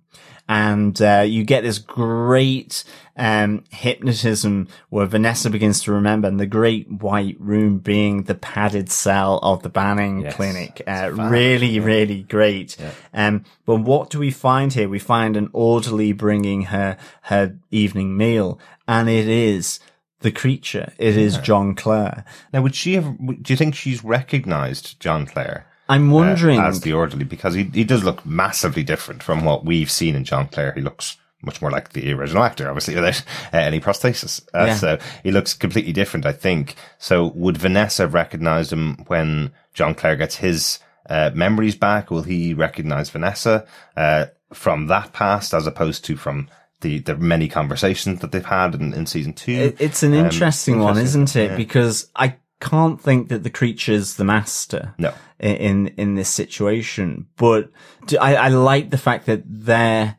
and uh, you get this great um, hypnotism where Vanessa begins to remember, and the great white room being the padded cell of the Banning Yes, Clinic. Uh, it's fab. really, really great. Um, but what do we find here? We find an orderly bringing her her evening meal, and it is the creature. It is John Clare. Now, would she have? Do you think she's recognised John Clare? I'm wondering. uh, as the orderly because he he does look massively different from what we've seen in John Clare. He looks much more like the original actor, obviously without uh, any prosthesis. Uh, Yeah. So he looks completely different, I think. So would Vanessa have recognized him when John Clare gets his uh, memories back? Will he recognize Vanessa uh, from that past as opposed to from the, the many conversations that they've had in, in season two? It- It's an Um, interesting one, interesting. isn't it? Yeah. Because I can't think that the creature's the master. No. In in this situation, but do, I, I like the fact that their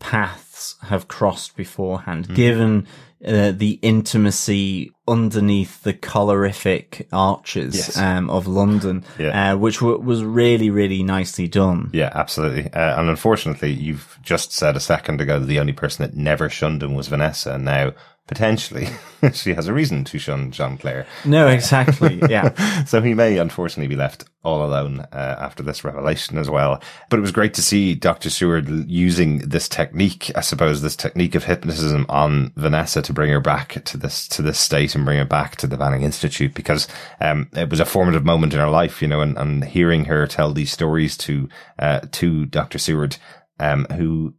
paths have crossed beforehand, Mm-hmm. given uh, the intimacy underneath the colorific arches Yes. um, of London, Yeah. uh, which w- was really really nicely done. Yeah, absolutely. Uh, and unfortunately, you've just said a second ago that the only person that never shunned him was Vanessa. And now, potentially, she has a reason to shun John Clare. No, exactly. Yeah. so he may unfortunately be left all alone uh, after this revelation as well. But it was great to see Dr. Seward using this technique, I suppose, this technique of hypnotism on Vanessa to bring her back to this to this state and bring her back to the Banning Institute because um, it was a formative moment in her life, you know, and, and hearing her tell these stories to uh, to Dr. Seward, um, who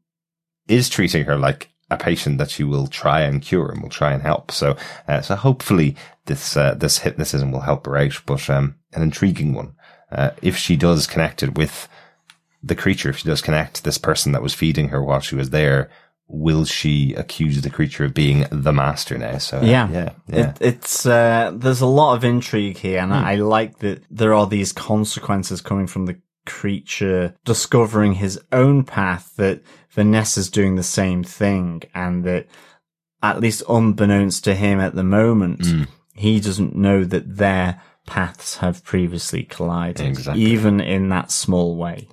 is treating her like a patient that she will try and cure and will try and help. So, uh, so hopefully this, uh, this hypnotism will help her out, but, um, an intriguing one. Uh, if she does connect it with the creature, if she does connect this person that was feeding her while she was there, will she accuse the creature of being the master now? So, uh, Yeah, yeah, yeah. Hmm. It, it's uh, there's a lot of intrigue here, and I, I like that there are these consequences coming from the creature discovering his own path. That Vanessa's doing the same thing, and that at least unbeknownst to him at the moment, Hmm. he doesn't know that their paths have previously collided, Exactly. even in that small way.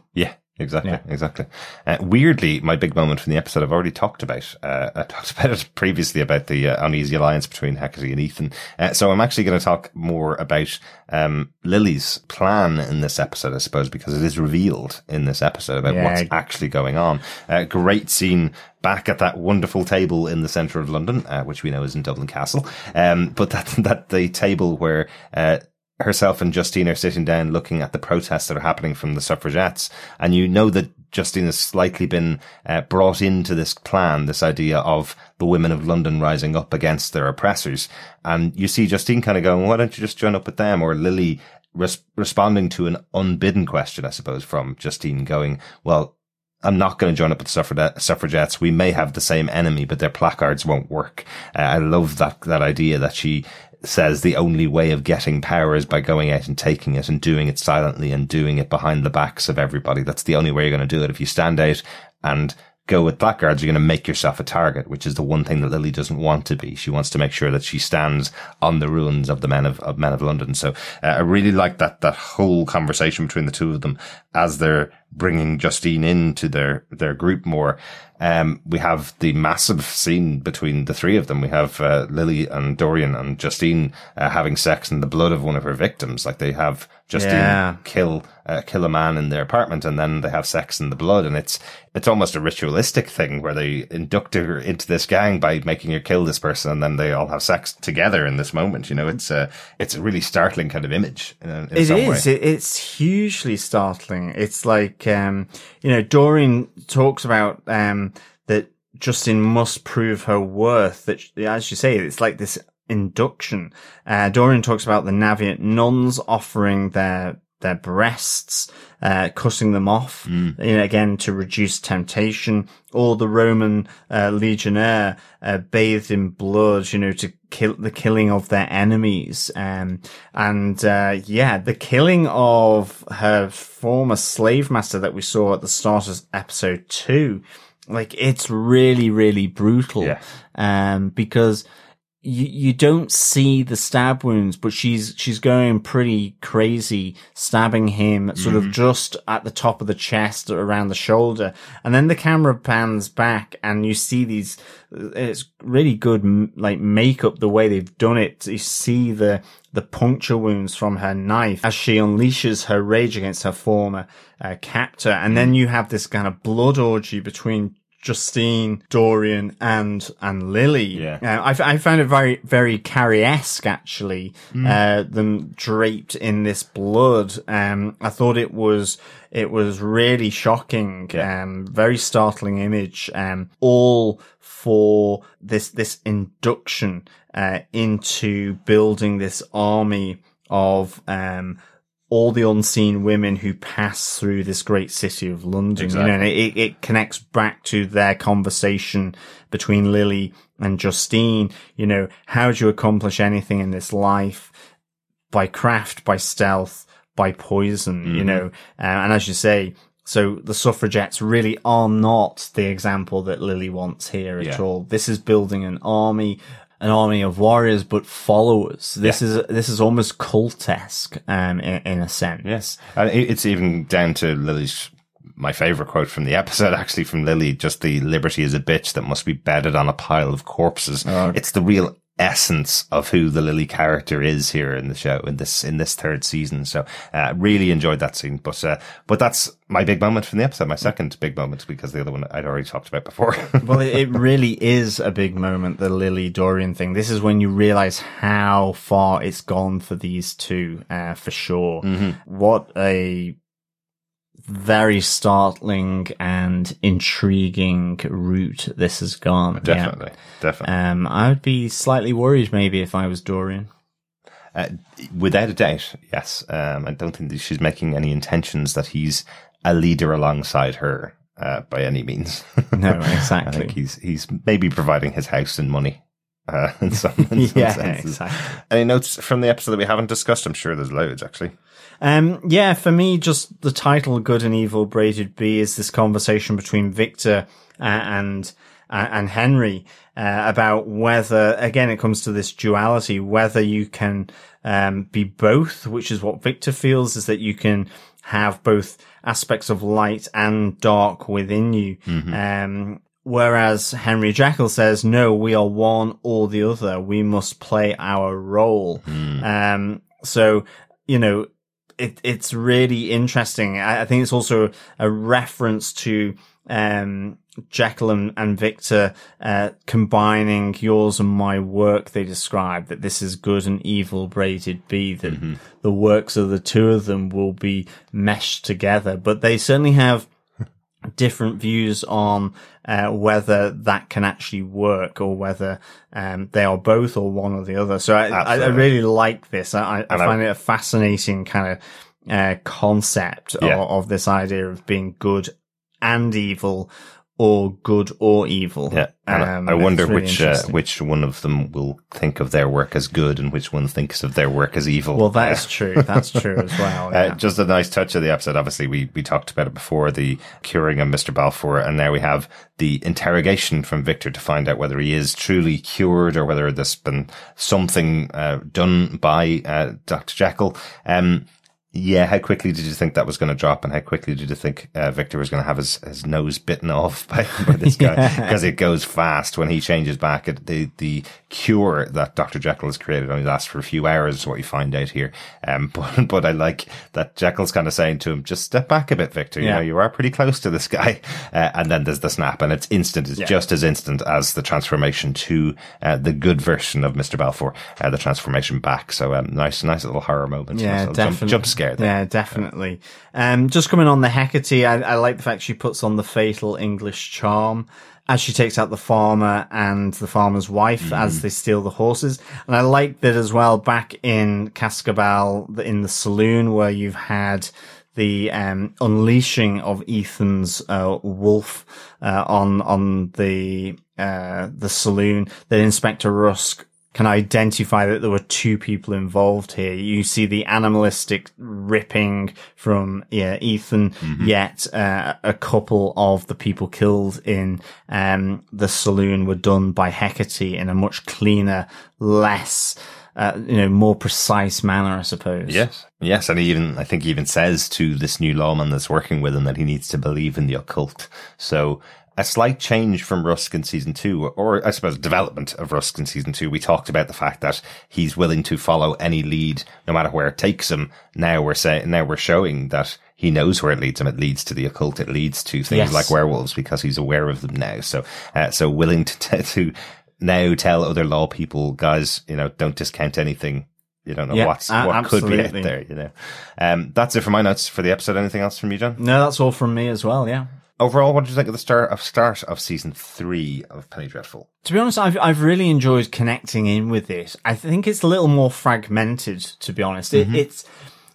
Exactly, Yeah. exactly. Uh, weirdly, my big moment from the episode I've already talked about. Uh, I talked about it previously about the uh, uneasy alliance between Hecate and Ethan. Uh, so I'm actually going to talk more about um, Lily's plan in this episode, I suppose, because it is revealed in this episode about Yeah. what's actually going on. Uh, great scene back at that wonderful table in the centre of London, uh, which we know is in Dublin Castle. Um, but that that the table where uh, herself and Justine are sitting down looking at the protests that are happening from the suffragettes. And you know that Justine has slightly been uh, brought into this plan, this idea of the women of London rising up against their oppressors. And you see Justine kind of going, why don't you just join up with them? Or Lily res- responding to an unbidden question, I suppose, from Justine going, well, I'm not going to join up with suffragettes. We may have the same enemy, but their placards won't work. Uh, I love that, that idea that she says the only way of getting power is by going out and taking it and doing it silently and doing it behind the backs of everybody. That's the only way you're going to do it. If you stand out and go with placards, you're going to make yourself a target, which is the one thing that Lily doesn't want to be. She wants to make sure that she stands on the ruins of the men of, of men of London. So uh, I really like that, that whole conversation between the two of them as they're bringing Justine into their, their group more. Um, we have the massive scene between the three of them. We have uh, Lily and Dorian and Justine uh, having sex in the blood of one of her victims. Like they have Justine yeah. kill uh, kill a man in their apartment, and then they have sex in the blood, and it's it's almost a ritualistic thing where they induct her into this gang by making her kill this person, and then they all have sex together in this moment. You know, it's a it's a really startling kind of image. In, in it is. It's hugely startling. It's like um, you know, Dorian talks about um, that Justin must prove her worth. That, as you say, it's like this induction. Uh, Dorian talks about the Navient nuns offering their their breasts, uh, cutting them off, mm. you know, again to reduce temptation, or the Roman uh, legionnaire uh, bathed in blood, you know, to kill the killing of their enemies, um, and uh, yeah, the killing of her former slave master that we saw at the start of episode two like it's really, really brutal. Yeah. Um, because you, you don't see the stab wounds, but she's, she's going pretty crazy, stabbing him sort mm-hmm. of just at the top of the chest or around the shoulder. And then the camera pans back and you see these, it's really good, like makeup, the way they've done it. You see the, the puncture wounds from her knife as she unleashes her rage against her former uh, captor. And then you have this kind of blood orgy between Justine, Dorian, and and Lily. Yeah, uh, I, I found it very very Carrie-esque actually. Mm. Uh, them draped in this blood. Um, I thought it was it was really shocking. Yeah. Um, very startling image. Um, all for this this induction uh, into building this army of um all the unseen women who pass through this great city of London. Exactly. You know, and it, it connects back to their conversation between Lily and Justine. You know, how do you accomplish anything in this life? By craft, by stealth, by poison, mm-hmm. you know, uh, and as you say, so the suffragettes really are not the example that Lily wants here at all. This is building an army an army of warriors, but followers. This yeah. is this is almost cultesque, um, in, in a sense. Yes, and it's even down to Lily's my favorite quote from the episode, actually from Lily, just the liberty is a bitch that must be bedded on a pile of corpses. Oh. It's the real essence of who the Lily character is here in the show in this in this third season. So uh, really enjoyed that scene. But uh, but that's my big moment from the episode, my second big moment because the other one I'd already talked about before. well, it really is a big moment, the Lily Dorian thing. This is when you realize how far it's gone for these two, uh, for sure. Mm-hmm. What a very startling and intriguing route this has gone. Definitely, yeah. definitely. Um, I would be slightly worried maybe if I was Dorian. Uh, without a doubt, yes. Um, I don't think that she's making any intentions that he's a leader alongside her uh, by any means. No, exactly. I think he's he's maybe providing his house and money. Uh, in some, in some yeah, senses. exactly. Any notes from the episode that we haven't discussed? I'm sure there's loads actually. Um, yeah, for me, just the title "Good and Evil Braided Be" is this conversation between Victor uh, and uh, and Henry uh, about whether, again, it comes to this duality, whether you can um, be both, which is what Victor feels, is that you can have both aspects of light and dark within you. Mm-hmm. Um, Whereas Henry Jekyll says, no, we are one or the other. We must play our role. Mm. Um, so, you know, it, it's really interesting. I, I, think it's also a reference to, um, Jekyll and, and Victor, uh, combining yours and my work. They describe that this is good and evil braided be that mm-hmm. the works of the two of them will be meshed together, but they certainly have different views on uh, whether that can actually work or whether um, they are both or one or the other. So I, I, I really like this. I, I I- find it a fascinating kind of uh, concept Yeah. of, of this idea of being good and evil or good or evil. Yeah, Um, I wonder really which uh, which one of them will think of their work as good and which one thinks of their work as evil. Well, that Uh, true. That's true as well. Uh, just a nice touch of the episode. Obviously, we, we talked about it before, the curing of Mr. Balfour, and now we have the interrogation from Victor to find out whether he is truly cured or whether there's been something uh, done by uh, Dr. Jekyll. Um, yeah, how quickly did you think that was going to drop, and how quickly did you think uh, Victor was going to have his, his nose bitten off by, by this guy? Because it goes fast when he changes back. It, the the cure that Doctor Jekyll has created only lasts for a few hours, is what you find out here. Um, but but I like that Jekyll's kind of saying to him, "Just step back a bit, Victor. You know, you are pretty close to this guy." Uh, and then there's the snap, and it's instant. It's just as instant as the transformation to uh, the good version of Mister Balfour, uh, the transformation back. So um, nice, nice little horror moment. Yeah, Nice definitely. Jump, jump scare Yeah, definitely. Um, just coming on the Hecate, I, I like the fact she puts on the fatal English charm as she takes out the farmer and the farmer's wife Mm-hmm. as they steal the horses. And I like that as well back in Cascabel, in the saloon where you've had the um, unleashing of Ethan's uh, wolf uh, on on the uh, the saloon. That Inspector Rusk can identify that there were two people involved here. You see the animalistic ripping from yeah, Ethan, yet uh, a couple of the people killed in um, the saloon were done by Hecate in a much cleaner, less, uh, you know, more precise manner, I suppose. Yes. Yes. And he even, I think he even says to this new lawman that's working with him that he needs to believe in the occult. So a slight change from Rusk in season two, or I suppose development of Rusk in season two. We talked about the fact that he's willing to follow any lead, no matter where it takes him. Now we're saying, now we're showing that he knows where it leads him. It leads to the occult. It leads to things Yes. like werewolves because he's aware of them now. So, uh, so willing to, to now tell other law people, guys, you know, don't discount anything. You don't know Yeah, what's, what could be out there, you know. Um, that's it for my notes for the episode. Anything else from you, John? No, that's all from me as well. Yeah. Overall, what did you think of the start of start of season three of Penny Dreadful? To be honest, I've I've really enjoyed connecting in with this. I think it's a little more fragmented. To be honest, it, it's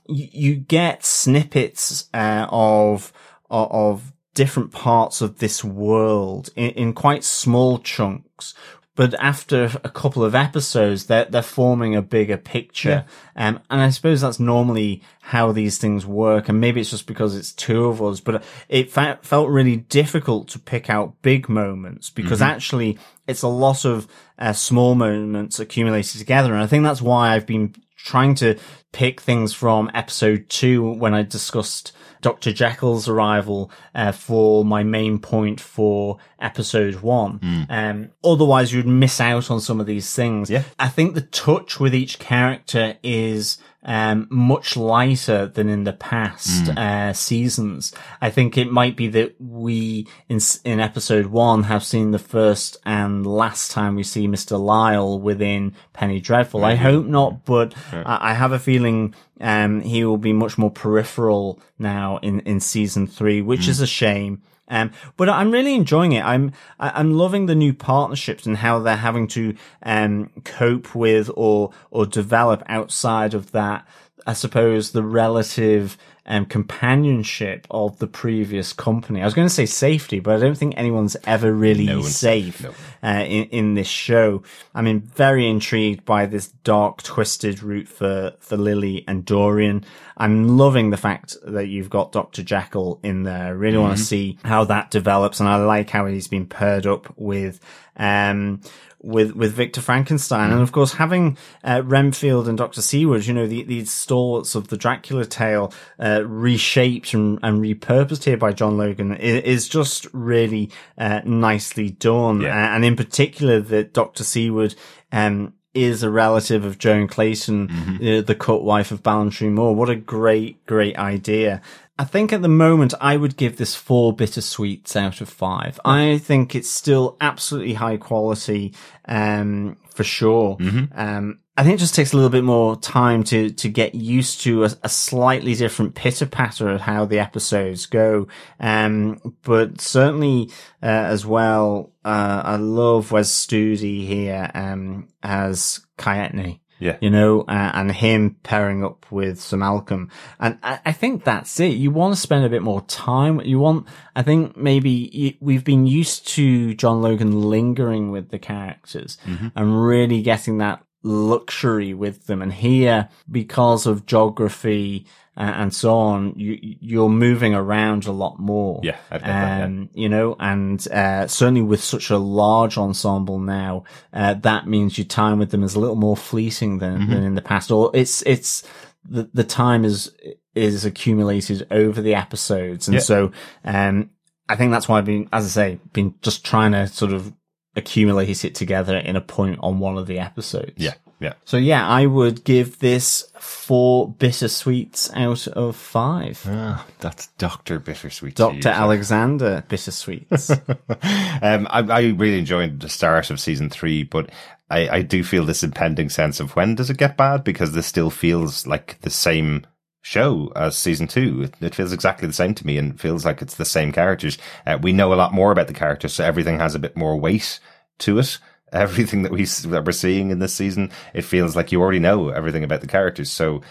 you, you get snippets uh, of of of different parts of this world in, in quite small chunks. But after a couple of episodes, they're they're forming a bigger picture, um, and I suppose that's normally how these things work. And maybe it's just because it's two of us, but it fe- felt really difficult to pick out big moments because actually it's a lot of uh, small moments accumulated together. And I think that's why I've been trying to pick things from episode two when I discussed Dr. Jekyll's arrival uh, for my main point for episode one. Um, otherwise, you'd miss out on some of these things. Yeah. I think the touch with each character is um, much lighter than in the past uh, seasons. I think it might be that we in in episode one have seen the first and last time we see Mister Lyle within Penny Dreadful. I hope not, but I, I have a feeling um, he will be much more peripheral now in in season three, which is a shame. Um, but I'm really enjoying it. I'm I'm loving the new partnerships and how they're having to um, cope with or or develop outside of that. I suppose the relative um, companionship of the previous company. I was going to say safety, but I don't think anyone's ever really No safe no. uh, in in this show. I mean, very intrigued by this dark, twisted route for for Lily and Dorian. I'm loving the fact that you've got Doctor Jekyll in there. I really want to see how that develops, and I like how he's been paired up with um with with Victor Frankenstein, and of course having uh, Renfield and Doctor Seward, you know, the, these stalwarts of the Dracula tale, uh, reshaped and, and repurposed here by John Logan is just really uh, nicely done, Yeah. Uh, and in particular that Doctor Seward um, is a relative of Joan Clayton, uh, the cut wife of Ballentree Moor. What a great, great idea. I think at the moment I would give this four bittersweets out of five. I think it's still absolutely high quality, um, for sure. Um, I think it just takes a little bit more time to, to get used to a, a slightly different pitter patter of how the episodes go. Um, but certainly, uh, as well, uh, I love Wes Studi here, um, as Kaetenay. Yeah. You know, uh, and him pairing up with Sir Malcolm. And I, I think that's it. You want to spend a bit more time. You want, I think maybe you, we've been used to John Logan lingering with the characters and really getting that luxury with them. And here, because of geography and so on, you, you're moving around a lot more. Yeah, get that, yeah. Um, you know, and, uh, certainly with such a large ensemble now, uh, that means your time with them is a little more fleeting than, Mm-hmm. than in the past. Or it's, it's, the, the time is, is accumulated over the episodes. And Yeah. so, um, I think that's why I've been, as I say, been just trying to sort of accumulate it together in a point on one of the episodes. Yeah. Yeah. So yeah, I would give this four bittersweets out of five. Ah, that's Doctor Bittersweet. Dr. Alexander Bittersweets. um, I, I really enjoyed the start of season three, but I, I do feel this impending sense of when does it get bad? Because this still feels like the same show as season two. It, it feels exactly the same to me and feels like it's the same characters. Uh, we know a lot more about the characters, so everything has a bit more weight to it. Everything that we that we're seeing in this season, it feels like you already know everything about the characters. So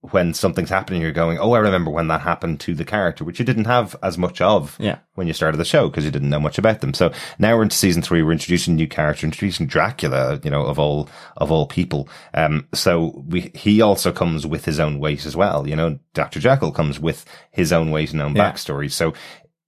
when something's happening, you're going, "Oh, I remember when that happened to the character," which you didn't have as much of Yeah. when you started the show because you didn't know much about them. So now we're into season three. We're introducing new character, introducing Dracula. You know, of all of all people. Um, so we he also comes with his own weight as well. You know, Doctor Jekyll comes with his own weight and own Yeah. backstory. So.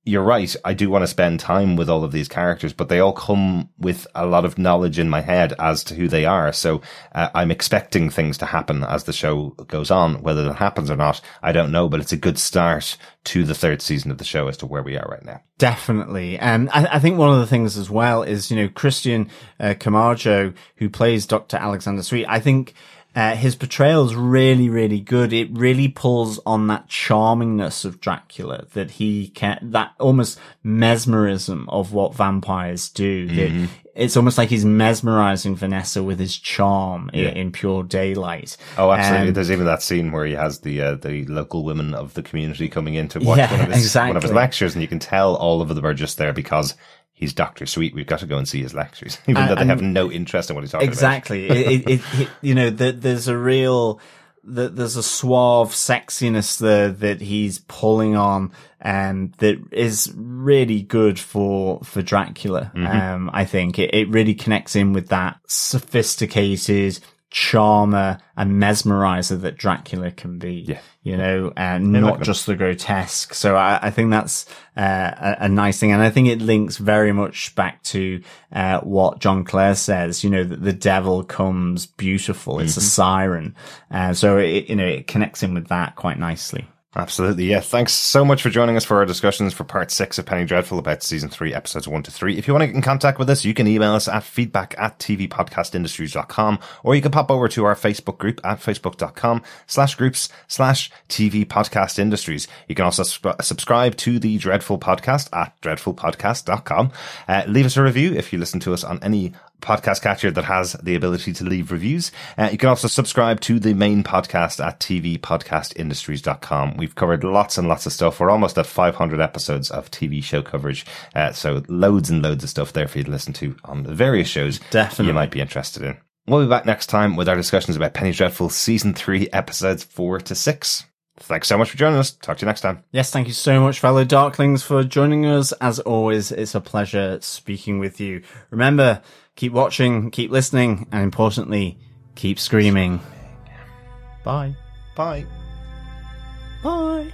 You're right. I do want to spend time with all of these characters, but they all come with a lot of knowledge in my head as to who they are. So uh, I'm expecting things to happen as the show goes on. Whether that happens or not, I don't know, but it's a good start to the third season of the show as to where we are right now. Definitely. And I, I think one of the things as well is, you know, Christian uh, Camargo, who plays Dr. Alexander Sweet, I think uh, his portrayal is really, really good. It really pulls on that charmingness of Dracula that he can, that almost mesmerism of what vampires do. That it's almost like he's mesmerizing Vanessa with his charm in, in pure daylight. Oh, absolutely. Um, There's even that scene where he has the uh, the local women of the community coming in to watch Yeah, one of his one of his lectures, and you can tell all of them are just there because he's Doctor Sweet. We've got to go and see his lectures, even though they have no interest in what he's talking about. exactly. it, it, it, you know, the, there's a real, the, there's a suave sexiness there that he's pulling on, um, that is really good for, for Dracula. Mm-hmm. Um, I think it, it really connects in with that sophisticated charmer and mesmerizer that Dracula can be. Yeah. You know, and not like just the grotesque. So I, I think that's uh, a, a nice thing, and I think it links very much back to uh, what John Clare says. You know that the devil comes beautiful; it's a siren, uh, so it, you know it connects in with that quite nicely. Absolutely, yeah. Thanks so much for joining us for our discussions for part six of Penny Dreadful about season three, episodes one to three. If you want to get in contact with us, you can email us at feedback at tvpodcastindustries.com or you can pop over to our Facebook group at facebook.com slash groups slash TV podcast industries. You can also sub- subscribe to the Dreadful podcast at dreadfulpodcast.com. Uh, leave us a review if you listen to us on any podcast catcher that has the ability to leave reviews. Uh, you can also subscribe to the main podcast at tvpodcastindustries.com. We've covered lots and lots of stuff. We're almost at 500 episodes of TV show coverage. Uh, so loads and loads of stuff there for you to listen to on the various shows Definitely. you might be interested in. We'll be back next time with our discussions about Penny Dreadful season three, episodes four to six. Thanks so much for joining us. Talk to you next time. Yes, thank you so much, fellow Darklings, for joining us. As always, it's a pleasure speaking with you. Remember, keep watching, keep listening, and importantly, keep screaming. Bye. Bye. Bye.